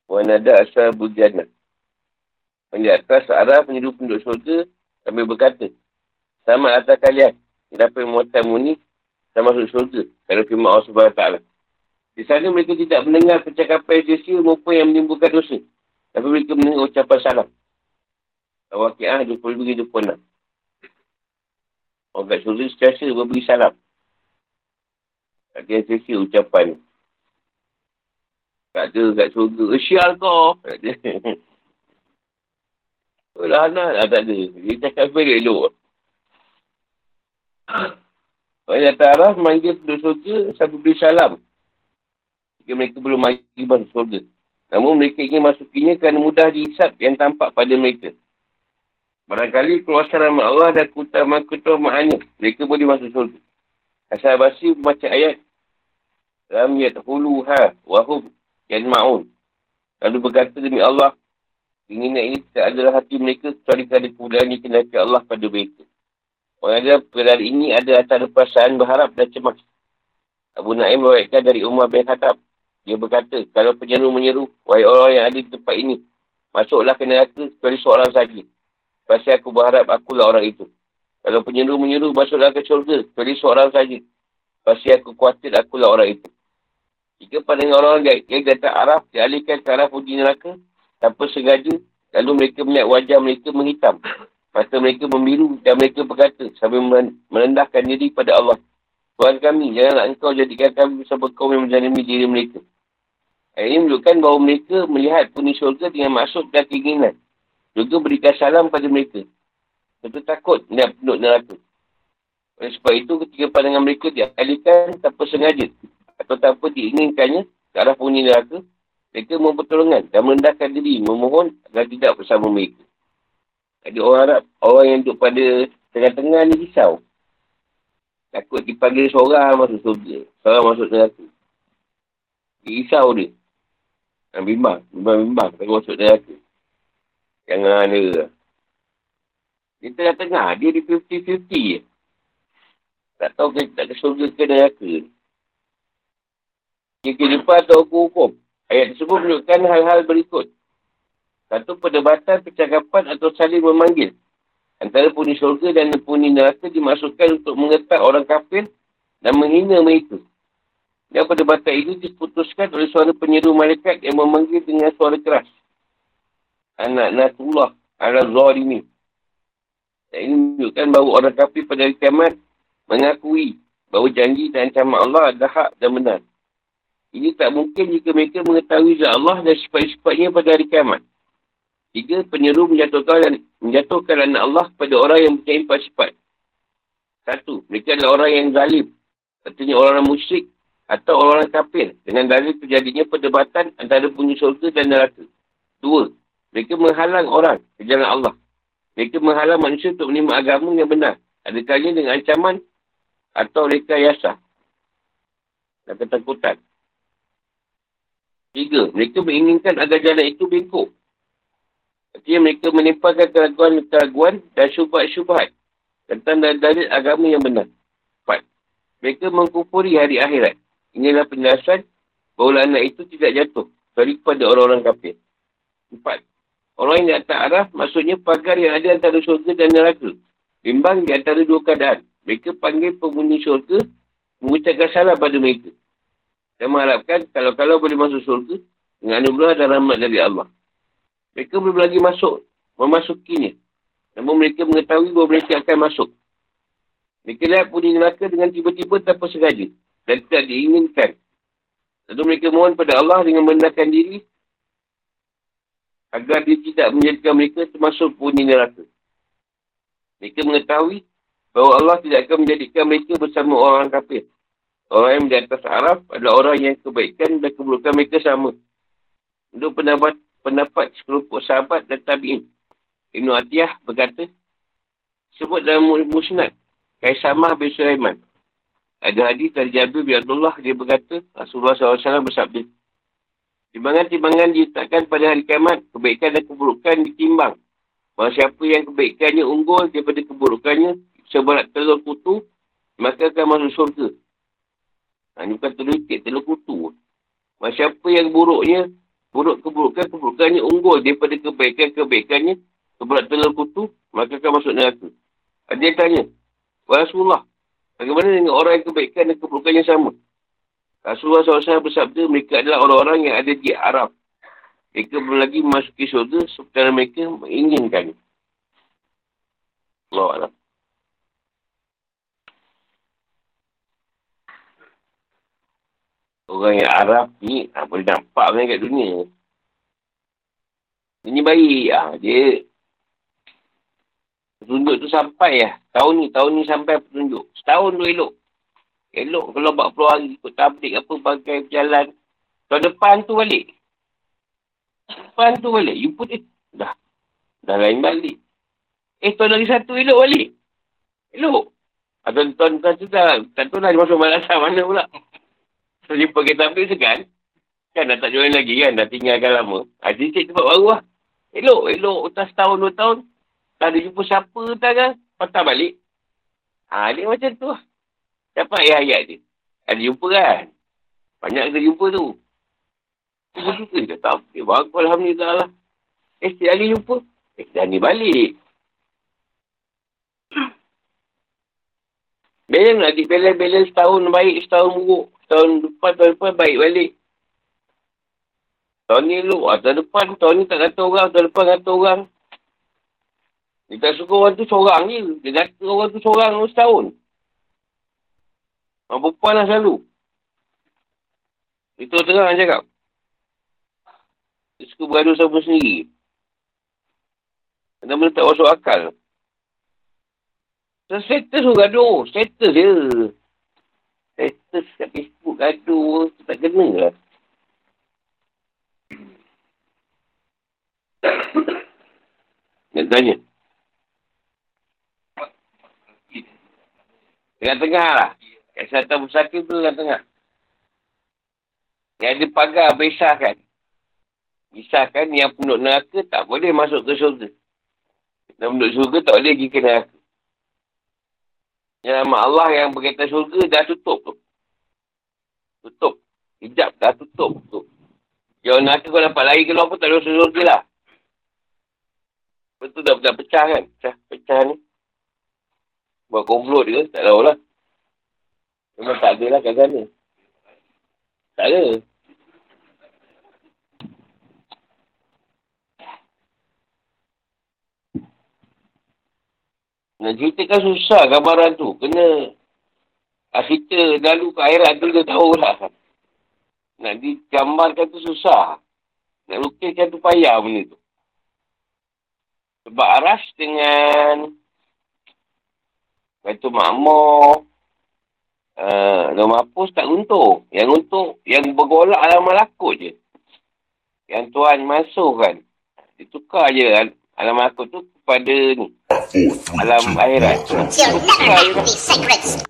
S1: Wa nada asal bujana. Yang di atas arah penyeru penduduk syurga sambil berkata. Sama atas kalian. Dapat memuatan muni sama masuk syurga. Kalau firman Allah SWT. Di sana mereka tidak mendengar percakapan yang sia maupun yang menimbulkan dosa. Tapi mereka mendengar ucapan salam. Al-Waqi'ah 22-26. Orang kat syurga setiasa berberi salam. Tak kira sesi ucapan. Tak ada kat syurga. Sial kau. Tak ada. Oh lah lah tak ada. Dia cakap balik elok. Orang yang arah manggil penduduk syurga sampai beri salam. Jika mereka belum mari masuk syurga. Namun mereka ingin masukinya kerana mudah dihisap yang tampak pada mereka. Barangkali keluasan rahmat Allah dan keutamaan keutamaannya, mereka boleh masuk surga. Asal basi membaca ayat. Lam yadhuluha wahum yanma'un. Lalu berkata demi Allah, inginnya ini tidak adalah hati mereka kecuali kerana kemudahan kenaki Allah pada mereka. Orang ada perkara ini ada antara perasaan berharap dan cemas. Abu Naim berkata dari Umar bin Khattab. Dia berkata, kalau penyeru menyeru, wahai orang yang ada di tempat ini, masuklah ke neraka kecuali seorang saja. Pasti aku berharap akulah orang itu. Kalau penyeru menyeru masuklah ke syurga, kecuali seorang saja. Pasti aku khawatir akulah orang itu. Jika pandangan orang yang datang Araf dialihkan ke arah puji neraka, tanpa sengaja, lalu mereka melihat wajah mereka menghitam. Mata mereka membiru dan mereka berkata sambil merendahkan diri pada Allah. Tuhan kami, janganlah engkau jadikan kami bersama kaum yang menjalani diri mereka. Ini menunjukkan bahawa mereka melihat punya syurga dengan maksud dan keinginan. Juga berikan salam pada mereka. Tentu takut melihat penduduk neraka. Oleh sebab itu, ketika pandangan mereka dialihkan tanpa sengaja atau tanpa diinginkannya ke arah penghuni neraka, mereka mohon pertolongan dan merendahkan diri memohon agar tidak bersama mereka. Jadi orang Arab, orang yang duduk pada tengah-tengah ni risau. Takut dipanggil seorang masuk surga. Seorang masuk neraka. Dia risau dia. Bimbang. Bimbang-bimbang. Takut masuk neraka. Jangan ada. Dia tengah-tengah. Dia di 50-50 je. Tak tahu ke tak ke surga ke neraka. Dia kehidupan atau hukum-hukum. Ayat tersebut menunjukkan hal-hal berikut. Satu perdebatan, percakapan atau saling memanggil. Antara puni syurga dan puni neraka dimasukkan untuk mengetak orang kafir dan menghina mereka. Dan perdebatan itu diputuskan oleh suara penyeru malaikat yang memanggil dengan suara keras anak Nasrullah ala zalimi. Dan ini menunjukkan bahawa orang kafir pada hari kiamat mengakui bahawa janji dan ancaman Allah adalah hak dan benar. Ini tak mungkin jika mereka mengetahui zat Allah dan sifat-sifatnya pada hari kiamat. Tiga, penyeru menjatuhkan dan menjatuhkan anak Allah pada orang yang mempunyai empat sifat. Satu, mereka adalah orang yang zalim. Artinya orang-orang musyrik atau orang-orang kafir dengan dalil terjadinya perdebatan antara punya syurga dan neraka. Dua, mereka menghalang orang ke jalan Allah. Mereka menghalang manusia untuk menerima agama yang benar. Adakahnya dengan ancaman atau reka yasa. Dan ketakutan. Tiga, mereka menginginkan agar jalan itu bengkok. Artinya mereka menimpakan keraguan-keraguan dan syubhat-syubhat tentang dalil agama yang benar. Empat, mereka mengkupuri hari akhirat. Inilah penjelasan bahawa anak itu tidak jatuh. Dari kepada orang-orang kafir. Empat, Orang yang tak arah, maksudnya pagar yang ada antara syurga dan neraka. Bimbang di antara dua keadaan. Mereka panggil penghuni syurga, mengucapkan salah pada mereka. Dan mengharapkan kalau-kalau boleh masuk syurga, dengan anugerah dan rahmat dari Allah. Mereka belum lagi masuk, memasukinya. Namun mereka mengetahui bahawa mereka akan masuk. Mereka lihat punya neraka dengan tiba-tiba tanpa sengaja. Dan tidak diinginkan. Lalu mereka mohon pada Allah dengan menenangkan diri agar dia tidak menjadikan mereka termasuk punya neraka. Mereka mengetahui bahawa Allah tidak akan menjadikan mereka bersama orang kafir. Orang yang di atas Arab adalah orang yang kebaikan dan keburukan mereka sama. Untuk pendapat, pendapat sekelompok sahabat dan tabi'in. Ibn Atiyah berkata, sebut dalam musnad, Kaisamah bin Sulaiman. Ada hadis dari Jabir bin Abdullah, dia berkata, Rasulullah SAW bersabda, Timbangan-timbangan diletakkan pada hari kiamat, kebaikan dan keburukan ditimbang. Bahawa siapa yang kebaikannya unggul daripada keburukannya, seberat telur kutu, maka akan masuk syurga. Ha, ini bukan telur itik, telur kutu. Bahawa siapa yang buruknya, buruk keburukan, keburukannya unggul daripada kebaikan-kebaikannya, seberat telur kutu, maka akan masuk neraka. Yang tanya, Rasulullah, bagaimana dengan orang yang kebaikan dan keburukannya sama? Rasulullah SAW bersabda, mereka adalah orang-orang yang ada di Arab. Mereka belum lagi memasuki syurga sementara mereka menginginkan. Allah Allah. Orang yang Arab ni, tak boleh nampak mana kat dunia. Ini baik. Ah, dia petunjuk tu sampai lah. Tahun ni, tahun ni sampai petunjuk. Setahun tu elok. Elok kalau buat puluh hari ikut tablik apa pakai berjalan. Tahun depan tu balik. Depan tu balik. You put it. Dah. Dah lain balik. Eh tahun lagi satu elok balik. Elok. Atau tahun tahun tu dah. Tak tahu lah dia masuk malasan mana pula. So jumpa kereta tablik segan. Kan dah tak join lagi kan. Dah tinggalkan lama. Haji cik tempat baru lah. Elok. Elok. Tak setahun dua tahun. Tak ada jumpa siapa tak kan. Patah balik. Ha, dia macam tu lah. Dapat ayat-ayat dia. Ada jumpa kan? Banyak kita jumpa tu. Jumpa dia tak apa. Bagus Alhamdulillah lah. Eh, setiap hari jumpa. Eh, dah ni balik. Balance lah. Balance-balance setahun baik, setahun buruk. Tahun depan, tahun depan baik balik. Tahun ni lu, ah, tahun depan, tahun ni tak kata orang, tahun depan kata orang. Dia tak suka orang tu seorang je. Dia kata orang tu seorang setahun. Orang perempuan lah selalu. Itu terang nak cakap. Dia suka beradu sama sendiri. Ada benda tak masuk akal. So, status pun gaduh. Status je. Status kat Facebook gaduh. Tak kena lah. Nak tanya. Tengah-tengah lah. Kat selatan pusaka tu tengah-tengah. Yang ada pagar bersahkan. Misahkan yang penduduk neraka tak boleh masuk ke syurga. Dan penduduk syurga tak boleh pergi ke neraka. Yang nama Allah yang berkaitan syurga dah tutup tu. Tutup. Hijab dah tutup tu. Yang neraka kau dapat lari ke luar pun tak ada syurga lah. Betul dah, dah pecah kan? Pecah, pecah ni. Buat komplot dia, tak tahu lah. Memang tak ada lah kat sana. Tak ada. Nak ceritakan susah gambaran tu. Kena ah, cerita lalu ke akhirat tu dia tahu lah. Nak digambarkan tu susah. Nak lukiskan tu payah benda tu. Sebab aras dengan Baitul Makmur Uh, nama hapus tak untung. Yang untung, yang bergolak alam malakut je. Yang Tuhan masuk kan. Dia tukar je alam malakut tu kepada ni. Alam akhirat.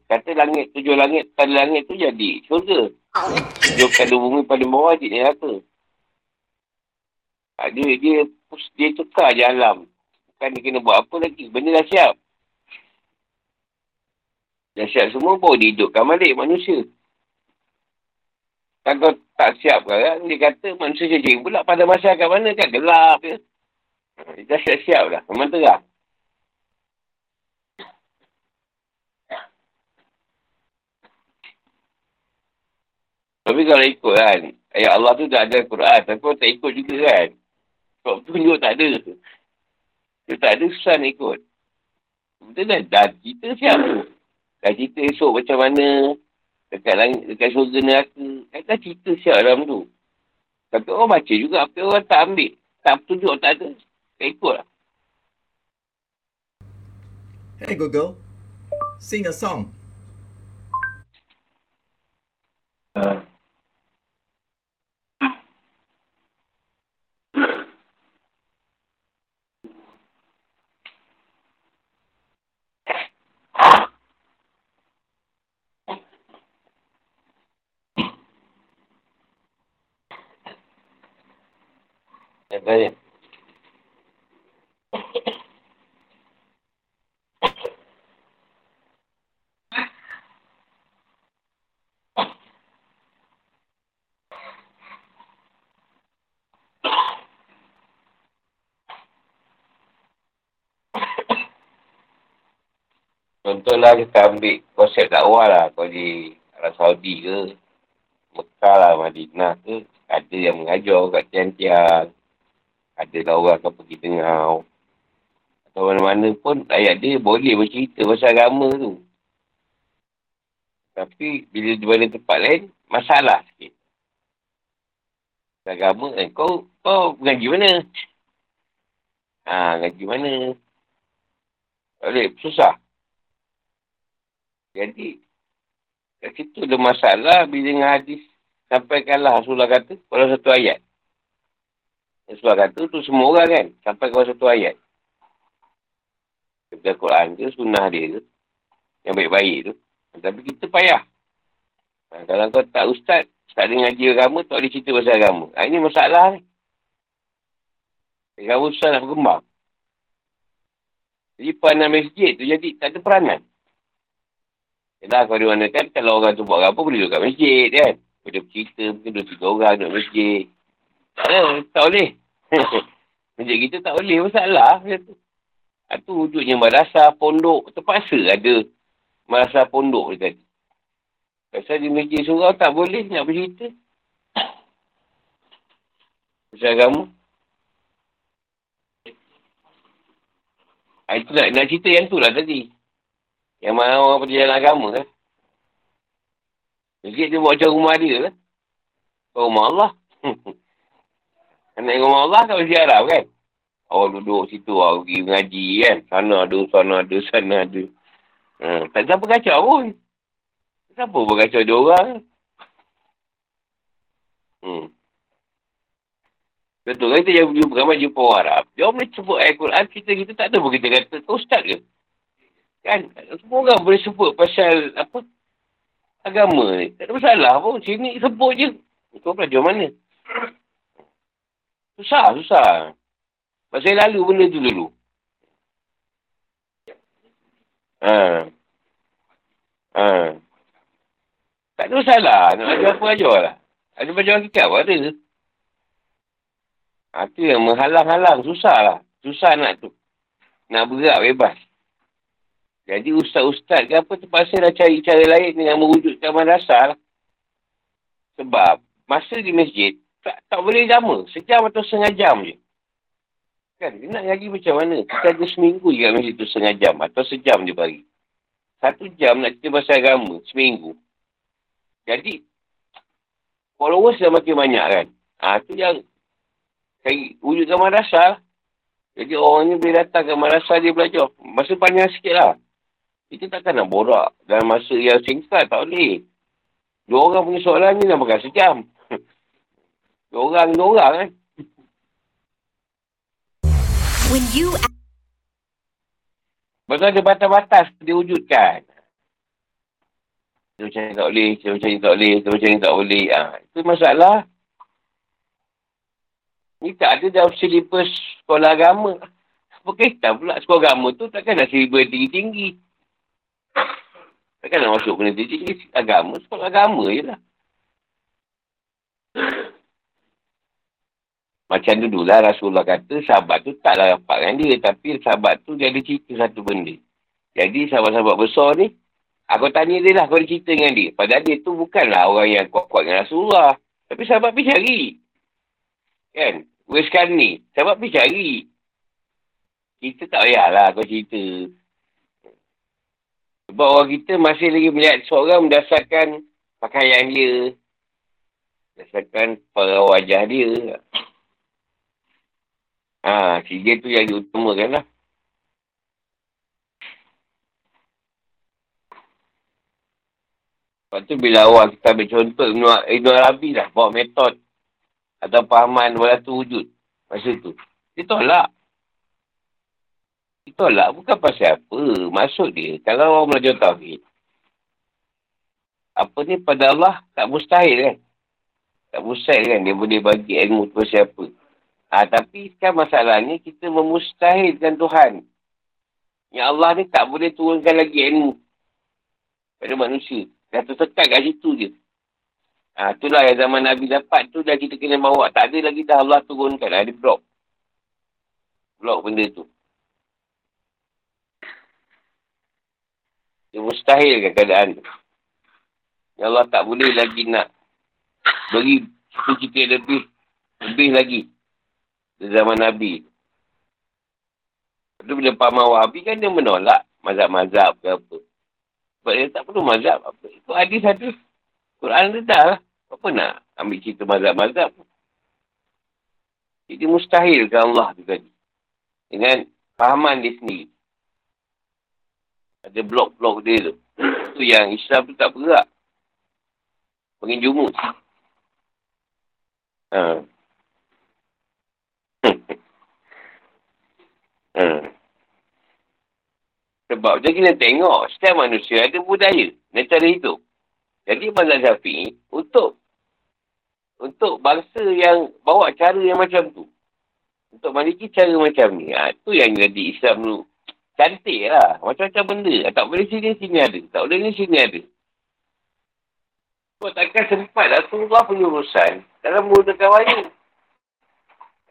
S1: Kata langit, tujuh langit, tanda langit tu jadi syurga. Tujuh kali bumi pada bawah je ni rata. Dia, dia, dia tukar je alam. Bukan dia kena buat apa lagi. Benda dah siap. Dahsyat semua baru dihidupkan balik manusia. Kan kau tak siap kan, dia kata manusia jadi pula pada masa kat mana kan gelap je. Dia dah siap-siap dah, memang terang. Tapi kalau ikut kan, ayat Allah tu dah ada Quran, tapi tak ikut juga kan. Kau tunjuk tak ada. Dia tak ada susah nak ikut. Betul dah, dah kita siap tu. Dah cerita esok macam mana. Dekat langit, dekat surga neraka. Kan dah cerita siap dalam tu. Tapi orang baca juga. Tapi orang tak ambil. Tak tunjuk, tak ada. Tak ikut lah.
S3: Hey Google, sing a song.
S1: Uh. Contohlah kita ambil konsep dakwah lah. Kau di Arab Saudi ke, Mekah lah, Madinah ke, ada yang mengajar kat tiang-tiang. Ada lah orang akan pergi tengah. Atau mana-mana pun ayat dia boleh bercerita pasal agama tu. Tapi bila di mana tempat lain, masalah sikit. Agama eh, kau kau ngaji mana? Ha, ngaji mana? Boleh, susah. Jadi, kat situ ada masalah bila dengan hadis sampaikanlah Rasulullah kata pada satu ayat. Rasulullah kata tu semua orang kan sampai kepada satu ayat. Kepada Quran ke, sunnah dia tu. Yang baik-baik tu. Tapi kita payah. Ha, kalau kau tak ustaz, tak ada ngaji agama, tak boleh cerita pasal agama. Ha, ini masalah ni. Agama ustaz nak berkembang. Jadi peranan masjid tu jadi tak ada peranan. Yalah, kalau mana kan, kalau orang tu buat apa, boleh duduk kat masjid, kan? Boleh bercerita, mungkin duduk tiga orang duduk masjid. Tak ada, tak boleh. masjid kita tak boleh, masalah. Itu ha, wujudnya madrasah, pondok, terpaksa ada madrasah pondok ni tadi. Pasal di masjid surau tak boleh nak bercerita. Pasal agama. Ha, itu nak, nak cerita yang tu lah tadi. Yang mana orang perjalanan agama kan. Masjid dia buat macam rumah dia kan. Rumah Allah. Nak rumah Allah tak mesti Arab kan. Orang duduk situ, orang pergi mengaji kan. Sana ada, sana ada, sana ada. Hmm. Tak siapa kacau pun. Siapa pun kacau dia orang. Hmm. Betul kan kita jumpa ramai jumpa orang Arab. Dia orang boleh sebut ayat Quran, kita, kita tak ada pun kita kata, kau ustaz ke? Kan? Semua orang boleh sebut pasal apa agama ni. Tak ada masalah pun. Sini sebut je. Kau belajar mana? Susah, susah. Pasal lalu benda tu dulu. Ha. Ha. Tak ada masalah. Nak belajar apa ajar lah. Ada belajar kitab pun ada. Ha, tu yang menghalang-halang. Susah lah. Susah nak tu. Nak berat bebas. Jadi ustaz-ustaz ke apa terpaksa dah cari cara lain dengan mewujudkan madrasah lah. Sebab masa di masjid tak, tak boleh lama. Sejam atau setengah jam je. Kan? Dia nak ngaji macam mana? Kita ada seminggu je kat masjid tu setengah jam atau sejam je bagi. Satu jam nak cerita pasal agama. Seminggu. Jadi followers dah makin banyak kan. Ha, tu yang cari wujudkan madrasah. Jadi orang ni boleh datang ke madrasah dia belajar. Masa panjang sikit lah. Kita takkan nak borak dalam masa yang singkat. Tak boleh. Dua orang punya soalan ni nak pakai sejam. dua orang, dua orang kan. When you... Betul ada batas-batas diwujudkan. Dia macam ni tak boleh, dia macam ni tak boleh, dia macam ni tak boleh. Ha, itu masalah. Ni tak ada dalam silibus sekolah agama. Berkaitan pula sekolah agama tu takkan nak silibus tinggi-tinggi. Takkan nak masuk kena tinggi agama, sekolah agama je lah. Macam dululah Rasulullah kata sahabat tu taklah rapat dengan dia. Tapi sahabat tu dia ada cerita satu benda. Jadi sahabat-sahabat besar ni, aku tanya dia lah kau ada cerita dengan dia. Padahal dia tu bukanlah orang yang kuat-kuat dengan Rasulullah. Tapi sahabat pergi cari. Kan? Weskan ni, sahabat pergi cari. Kita tak payahlah kau cerita. Sebab orang kita masih lagi melihat seorang berdasarkan pakaian dia. Berdasarkan para wajah dia. Ha, tiga tu yang diutamakan lah. Lepas tu bila awak kita ambil contoh Ibn, Ibn Arabi lah bawa metod atau pahaman wala tu wujud masa tu. Dia tolak. Dia tolak bukan pasal apa. Maksud dia, kalau orang belajar tauhid, apa ni pada Allah tak mustahil kan? Tak mustahil kan dia boleh bagi ilmu tu siapa. Ha, tapi kan masalahnya kita memustahilkan Tuhan. Yang Allah ni tak boleh turunkan lagi ilmu pada manusia. Dah tersekat kat situ je. Ha, itulah yang zaman Nabi dapat tu dah kita kena bawa. Tak ada lagi dah Allah turunkan. Ada blok. Blok benda tu. Dia mustahil kan keadaan tu. Ya Allah tak boleh lagi nak beri cerita lebih. Lebih lagi. Di zaman Nabi. Lepas bila Pak Mawabi kan dia menolak mazhab-mazhab ke apa. Sebab dia tak perlu mazhab apa. Itu hadis ada. Quran dia dah lah. Apa nak ambil cerita mazhab-mazhab. Jadi mustahil ke Allah tu tadi. Dengan fahaman dia sendiri. Ada blok-blok dia tu. Itu yang Islam tu tak bergerak. Pengen jumut. Ha. ha. Sebab dia kena tengok setiap manusia ada budaya dan cara hidup. Jadi mazhab Syafi'i untuk untuk bangsa yang bawa cara yang macam tu. Untuk memiliki cara macam ni. Ha, tu yang jadi Islam tu. Cantik lah. Macam-macam benda. Tak boleh sini, sini ada. Tak boleh ni, sini ada. Sebab takkan sempat Rasulullah punya urusan dalam menggunakan wayang.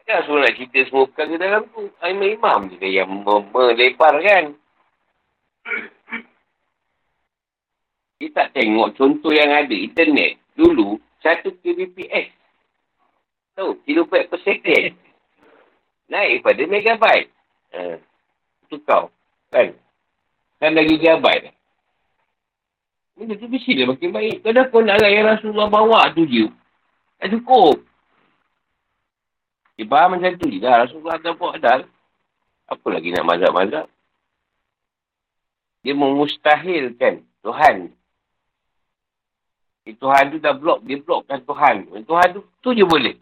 S1: Takkan Rasulullah nak cerita semua perkara dalam tu. Imam-imam je yang meleparkan. Dia tak tengok contoh yang ada. Internet. Dulu, satu kbps. Tahu, kilobit per second. Naik pada megabyte. Ha. Itu kau. Kan? Kan dah gigabyte. Benda tu mesti dia makin baik. Kalau kau nak yang Rasulullah bawa tu je. Tak cukup. Dia faham macam tu je dah. Rasulullah dah buat dah. Apa lagi nak mazhab-mazhab? Dia memustahilkan Tuhan. Eh, Tuhan tu dah blok. Dia blokkan Tuhan. Tuhan tu, tu je boleh.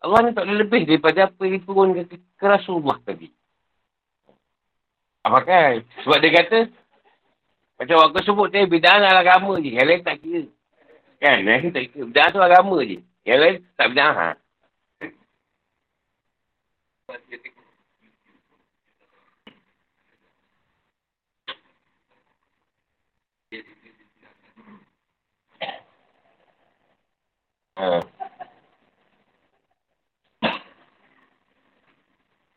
S1: Allah ni tak boleh lebih daripada apa yang diturunkan ke, ke Rasulullah tadi. Apa kan? Sebab dia kata, macam waktu sebut tadi, bidang agama je. Yang lain tak kira. Kan? Lain tak kira. Bidang tu agama je. Yang lain tak bidang. Ha? Ha.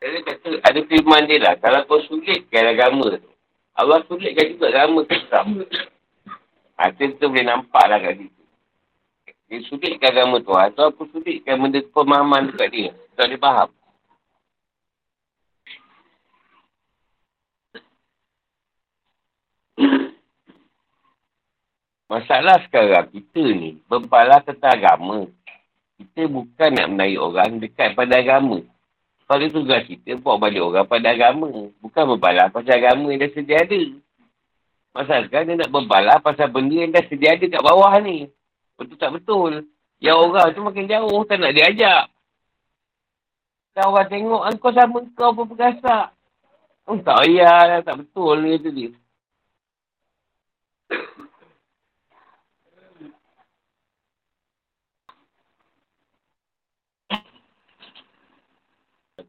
S1: Dia kata, ada firman dia lah. Kalau kau sulitkan agama tu. Allah sulitkan juga agama tu. Ha, kita boleh nampak lah kat situ. Dia sulitkan agama tu. Atau aku sulitkan benda pemahaman dekat dia. Tak dia faham. Masalah sekarang kita ni berbalas tentang agama. Kita bukan nak menarik orang dekat pada agama. Kalau tugas kita buat balik orang pada agama. Bukan berbalas pasal agama yang dah sedia ada. Masalah sekarang dia nak berbalas pasal benda yang dah sedia ada kat bawah ni. Betul tak betul? Yang orang tu makin jauh tak nak diajak. Kalau orang tengok kau sama kau pun bergasak. Oh, tak payah tak betul ni tu dia.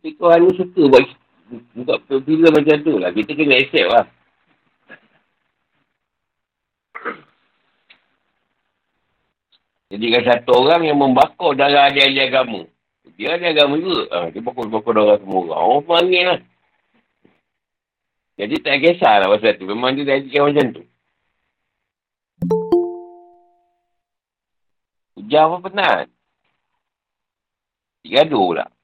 S1: Tapi Tuhan ni suka buat buka bila macam tu lah. Kita kena accept lah. Jadi kan satu orang yang membakar darah ahli-ahli agama. Dia ada agama juga. Ha, dia bakar-bakar darah semua orang. Orang panggil lah. Jadi tak kisah lah pasal tu. Memang dia dah jadikan macam tu. Hujan apa penat? Gaduh pula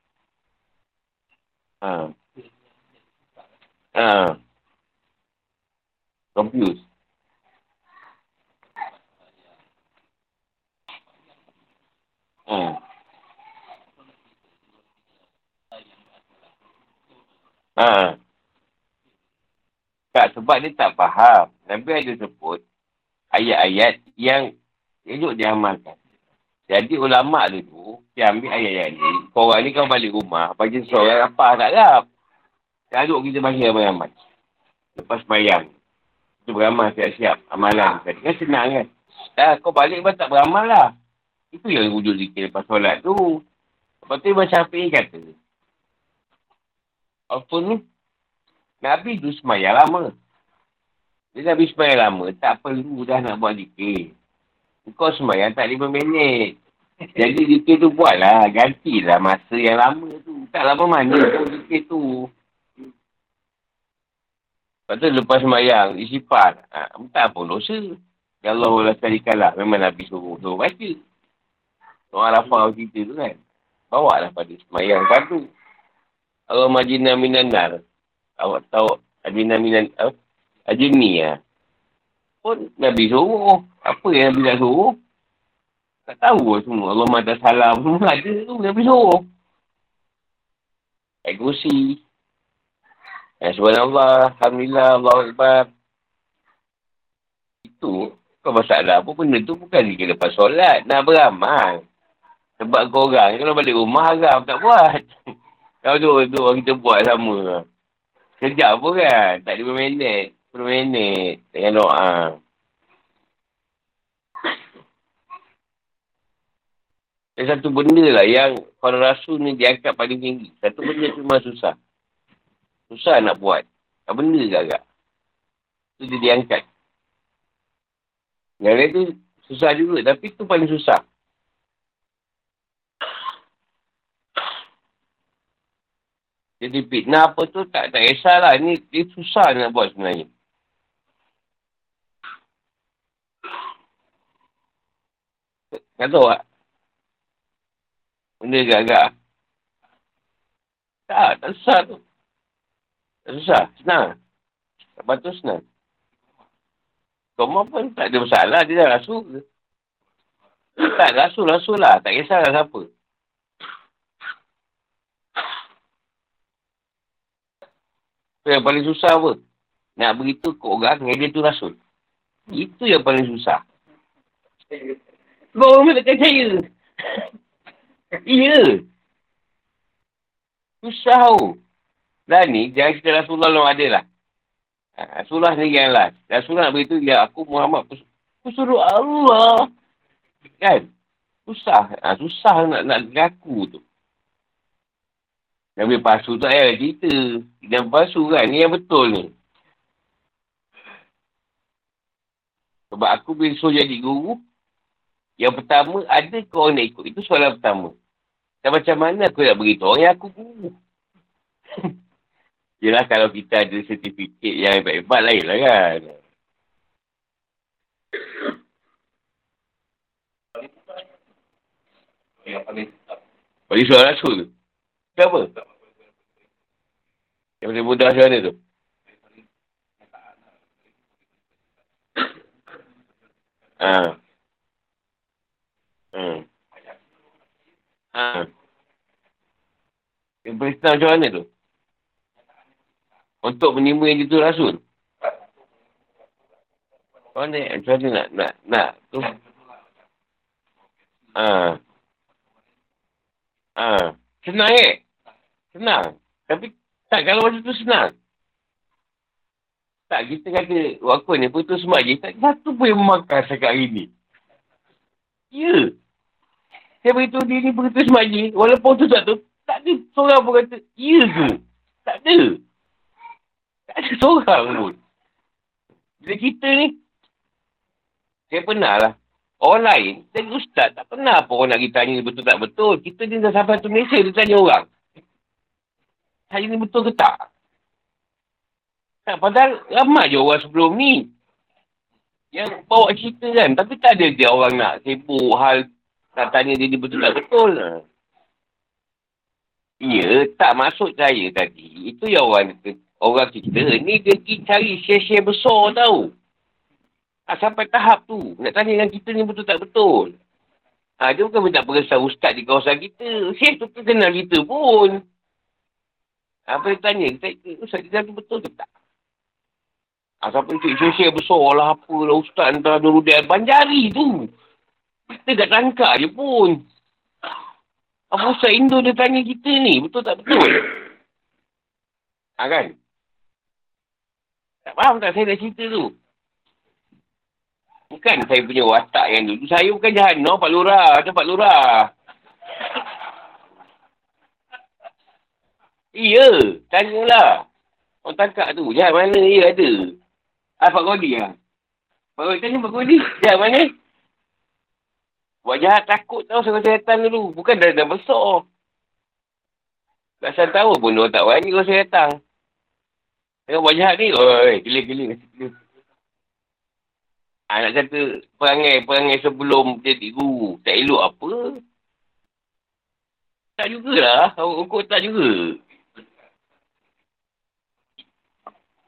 S1: ah ah Confused. ah ah Tak, sebab dia tak faham. Nabi ada sebut ayat-ayat yang elok diamalkan. Jadi ulama' tu, dia ambil ayat-ayat ni. Korang ni kau balik rumah, bagi seorang apa tak lap. Caruk kita baca ramai-ramai. Lepas bayang. Kita beramal siap-siap. Amalan. Kan senang kan? Ah, kau balik pun tak beramal lah. Itu yang wujud zikir lepas solat tu. Lepas tu Imam Syafi'i kata. Apa ni? Nabi tu semayang lama. Dia Nabi semayang lama, tak perlu dah nak buat zikir. Kau semayang tak lima minit. Jadi zikir tu buatlah. Gantilah masa yang lama tu. Tak lama mana pun zikir tu. Lepas tu lepas semayang, isifat. Ha, tak pun dosa. Ya Allah sekali kalah. Memang Nabi suruh. Suruh baca. Orang Arafah cerita tu kan. Bawa lah pada semayang fardu. Allah majina minanar. Awak tahu. Ajina minan. Ajini lah. Pun Nabi suruh. Apa yang Nabi nak suruh? Tak tahu lah semua. Allah mada salam. Semua ada tu. Nabi suruh. Kursi. Ya, subhanallah. Alhamdulillah. Allah Akbar. Itu. Kau masalah apa benda tu bukan dia lepas solat. Nak beramal. Sebab kau orang, kalau balik rumah haram tak buat. Kalau tu, tu orang kita buat sama. Sekejap pun kan. Tak 5 minit. 10 minit. Dengan doa. Ada satu benda lah yang para rasul ni diangkat paling tinggi. Satu benda memang susah. Susah nak buat. Tak benda ke agak. Tu dia diangkat. Yang lain tu susah juga. Tapi tu paling susah. Jadi fitnah apa tu tak tak kisahlah. Ini dia susah nak buat sebenarnya. Tak tahu tak? Benda agak-agak. Tak, tak susah tu. Tak susah. Senang. Tak patut senang. Kau pun tak ada masalah. Dia dah rasul. Tak, rasul-rasul lah. Tak kisahlah siapa. yang paling susah apa? Nak beritahu ke orang yang dia tu rasul. Itu yang paling susah. Kau orang tak percaya. Iya. Susah tau. Dah ni, jangan cerita Rasulullah long ada lah. Ha, Rasulullah ni yang lah. Rasulullah nak beritahu, ya aku Muhammad. Pesuruh Allah. Kan? Susah. Ha, susah nak, nak ngaku tu. Nabi palsu tu ayah cerita. Nabi palsu kan. Ni yang betul ni. Sebab aku bila suruh jadi guru. Yang pertama, ada orang nak ikut? Itu soalan pertama. Dan macam mana aku nak beritahu orang yang aku guru? Yelah kalau kita ada sertifikat yang hebat-hebat lain lah kan. Bagi soalan rasul tu? Kenapa? Yang boleh mudah macam mana tu? Ha. Hmm. Ha. Yang perintah macam mana tu? Untuk menimba yang itu rasul. Macam mana? Macam mana nak, nak, nak tu? Ha. Ha. Senang eh? Senang. Tapi tak, kalau macam tu senang. Tak, kita kata, waktu ni putus semaji, tak satu pun yang memakan sekat hari ni. Ya. Saya beritahu ni putus semaji, walaupun tu tak tu, tak ada seorang pun kata, ya ke? Tak ada. Tak ada seorang pun. Bila kita ni, saya pernah lah. Orang lain, jadi ustaz, tak pernah apa orang nak kita tanya betul tak betul. Kita ni dah sampai tu Malaysia, dia tanya orang hari ni betul ke tak? Tak, padahal ramai je orang sebelum ni. Yang bawa cerita kan. Tapi tak ada dia orang nak sibuk hal nak tanya dia betul tak betul. Ya, tak masuk saya tadi. Itu yang orang orang kita ni dia pergi cari share-share besar tau. Ha, sampai tahap tu. Nak tanya dengan kita ni betul tak betul. Ha, dia bukan minta peresah ustaz di kawasan kita. Share tu kenal kita pun. Apa dia tanya? Kita, Ustaz, kita tu betul ke tak? Ah, siapa cik sosial besar lah apa lah Ustaz entah Nuruddin Banjari tu. Kita kat tangkap je pun. Apa Ustaz Indo dia tanya kita ni? Betul tak betul? Ha kan? Tak faham tak saya dah cerita tu? Bukan saya punya watak yang dulu. Saya bukan jahat. No, Pak Lurah. Ada Pak Lurah. Iya. Tanyalah. Orang tangkap tu. Jahat mana dia ada? Ah, Pak Godi lah. Pak Godi tanya Pak Godi. Jahat mana? Buat jahat takut tau sama setan dulu. Bukan dah, dah besar. Saya tahu pun dia tak berani kalau saya datang. Tengok buat jahat ni. Oi, gila-gila. Ha, nak kata perangai-perangai sebelum jadi guru. Tak elok apa. Tak jugalah. Orang kau tak juga.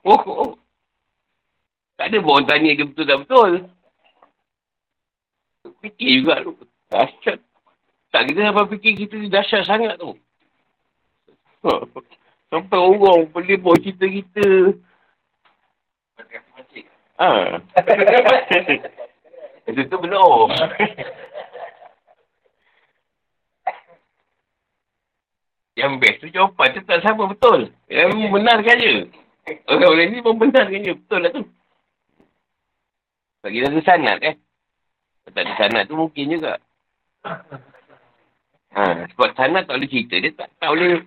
S1: Oh, oh. Tak ada pun orang tanya dia betul tak betul. Fikir juga tu. Dahsyat. Tak kita sampai fikir kita ni dahsyat sangat tu. Sampai orang boleh buat cerita kita. Ha. Itu tu benar. Yang best tu jawapan tu tak sama betul. Yang membenarkan je. Orang-orang ni membenarkan je. Betul lah tu. Bagi ada sanat eh. Kalau tak ada sanat tu mungkin juga. Ha, sebab sanat tak boleh cerita. Dia tak, tak boleh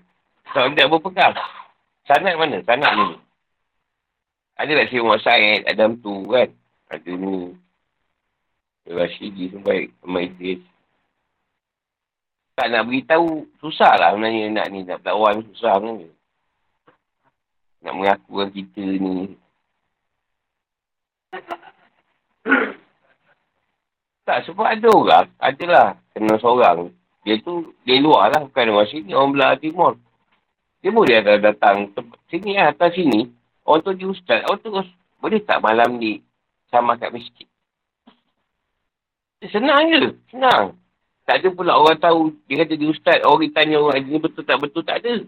S1: tak boleh berpegang. Sanat mana? Sanat ni. Ada tak si Umar Syed, Adam tu kan? Ada ni. Rashidi sampai Umar Idris. Tak nak beritahu, susah lah sebenarnya nak ni. Nak berlawan susah sebenarnya. Nak mengakukan kita ni. Tak, sebab ada orang. Adalah kena seorang. Dia tu, dia luar lah. Bukan orang sini, orang belah timur. Dia boleh ada datang sini lah, atas sini. Orang tu dia ustaz. Orang tu boleh tak malam ni sama kat masjid? Senang je. Senang. Tak ada pula orang tahu, dia kata dia ustaz, orang tanya orang ni betul tak betul, tak ada.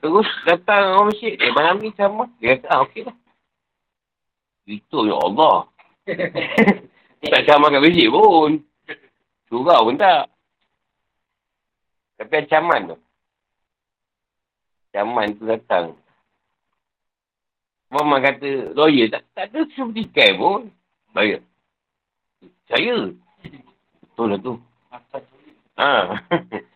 S1: Terus datang orang masjid, eh malam ni sama. Dia kata, ah okey lah. Itu ya Allah. tak sama kat masjid pun. Surau pun tak. Tapi ancaman tu. Ancaman tu datang. Mama kata, lawyer tak, tak ada seperti kai pun. Bayar. Saya. Betul lah tu. Ha.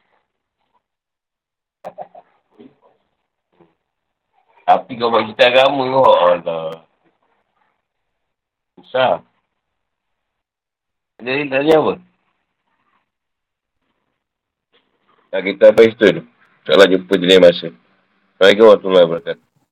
S1: Tapi kau buat cerita agama kau. Allah. Susah. Jadi tanya apa? Tak kita apa itu tu. InsyaAllah jumpa lain masa. Assalamualaikum warahmatullahi wabarakatuh.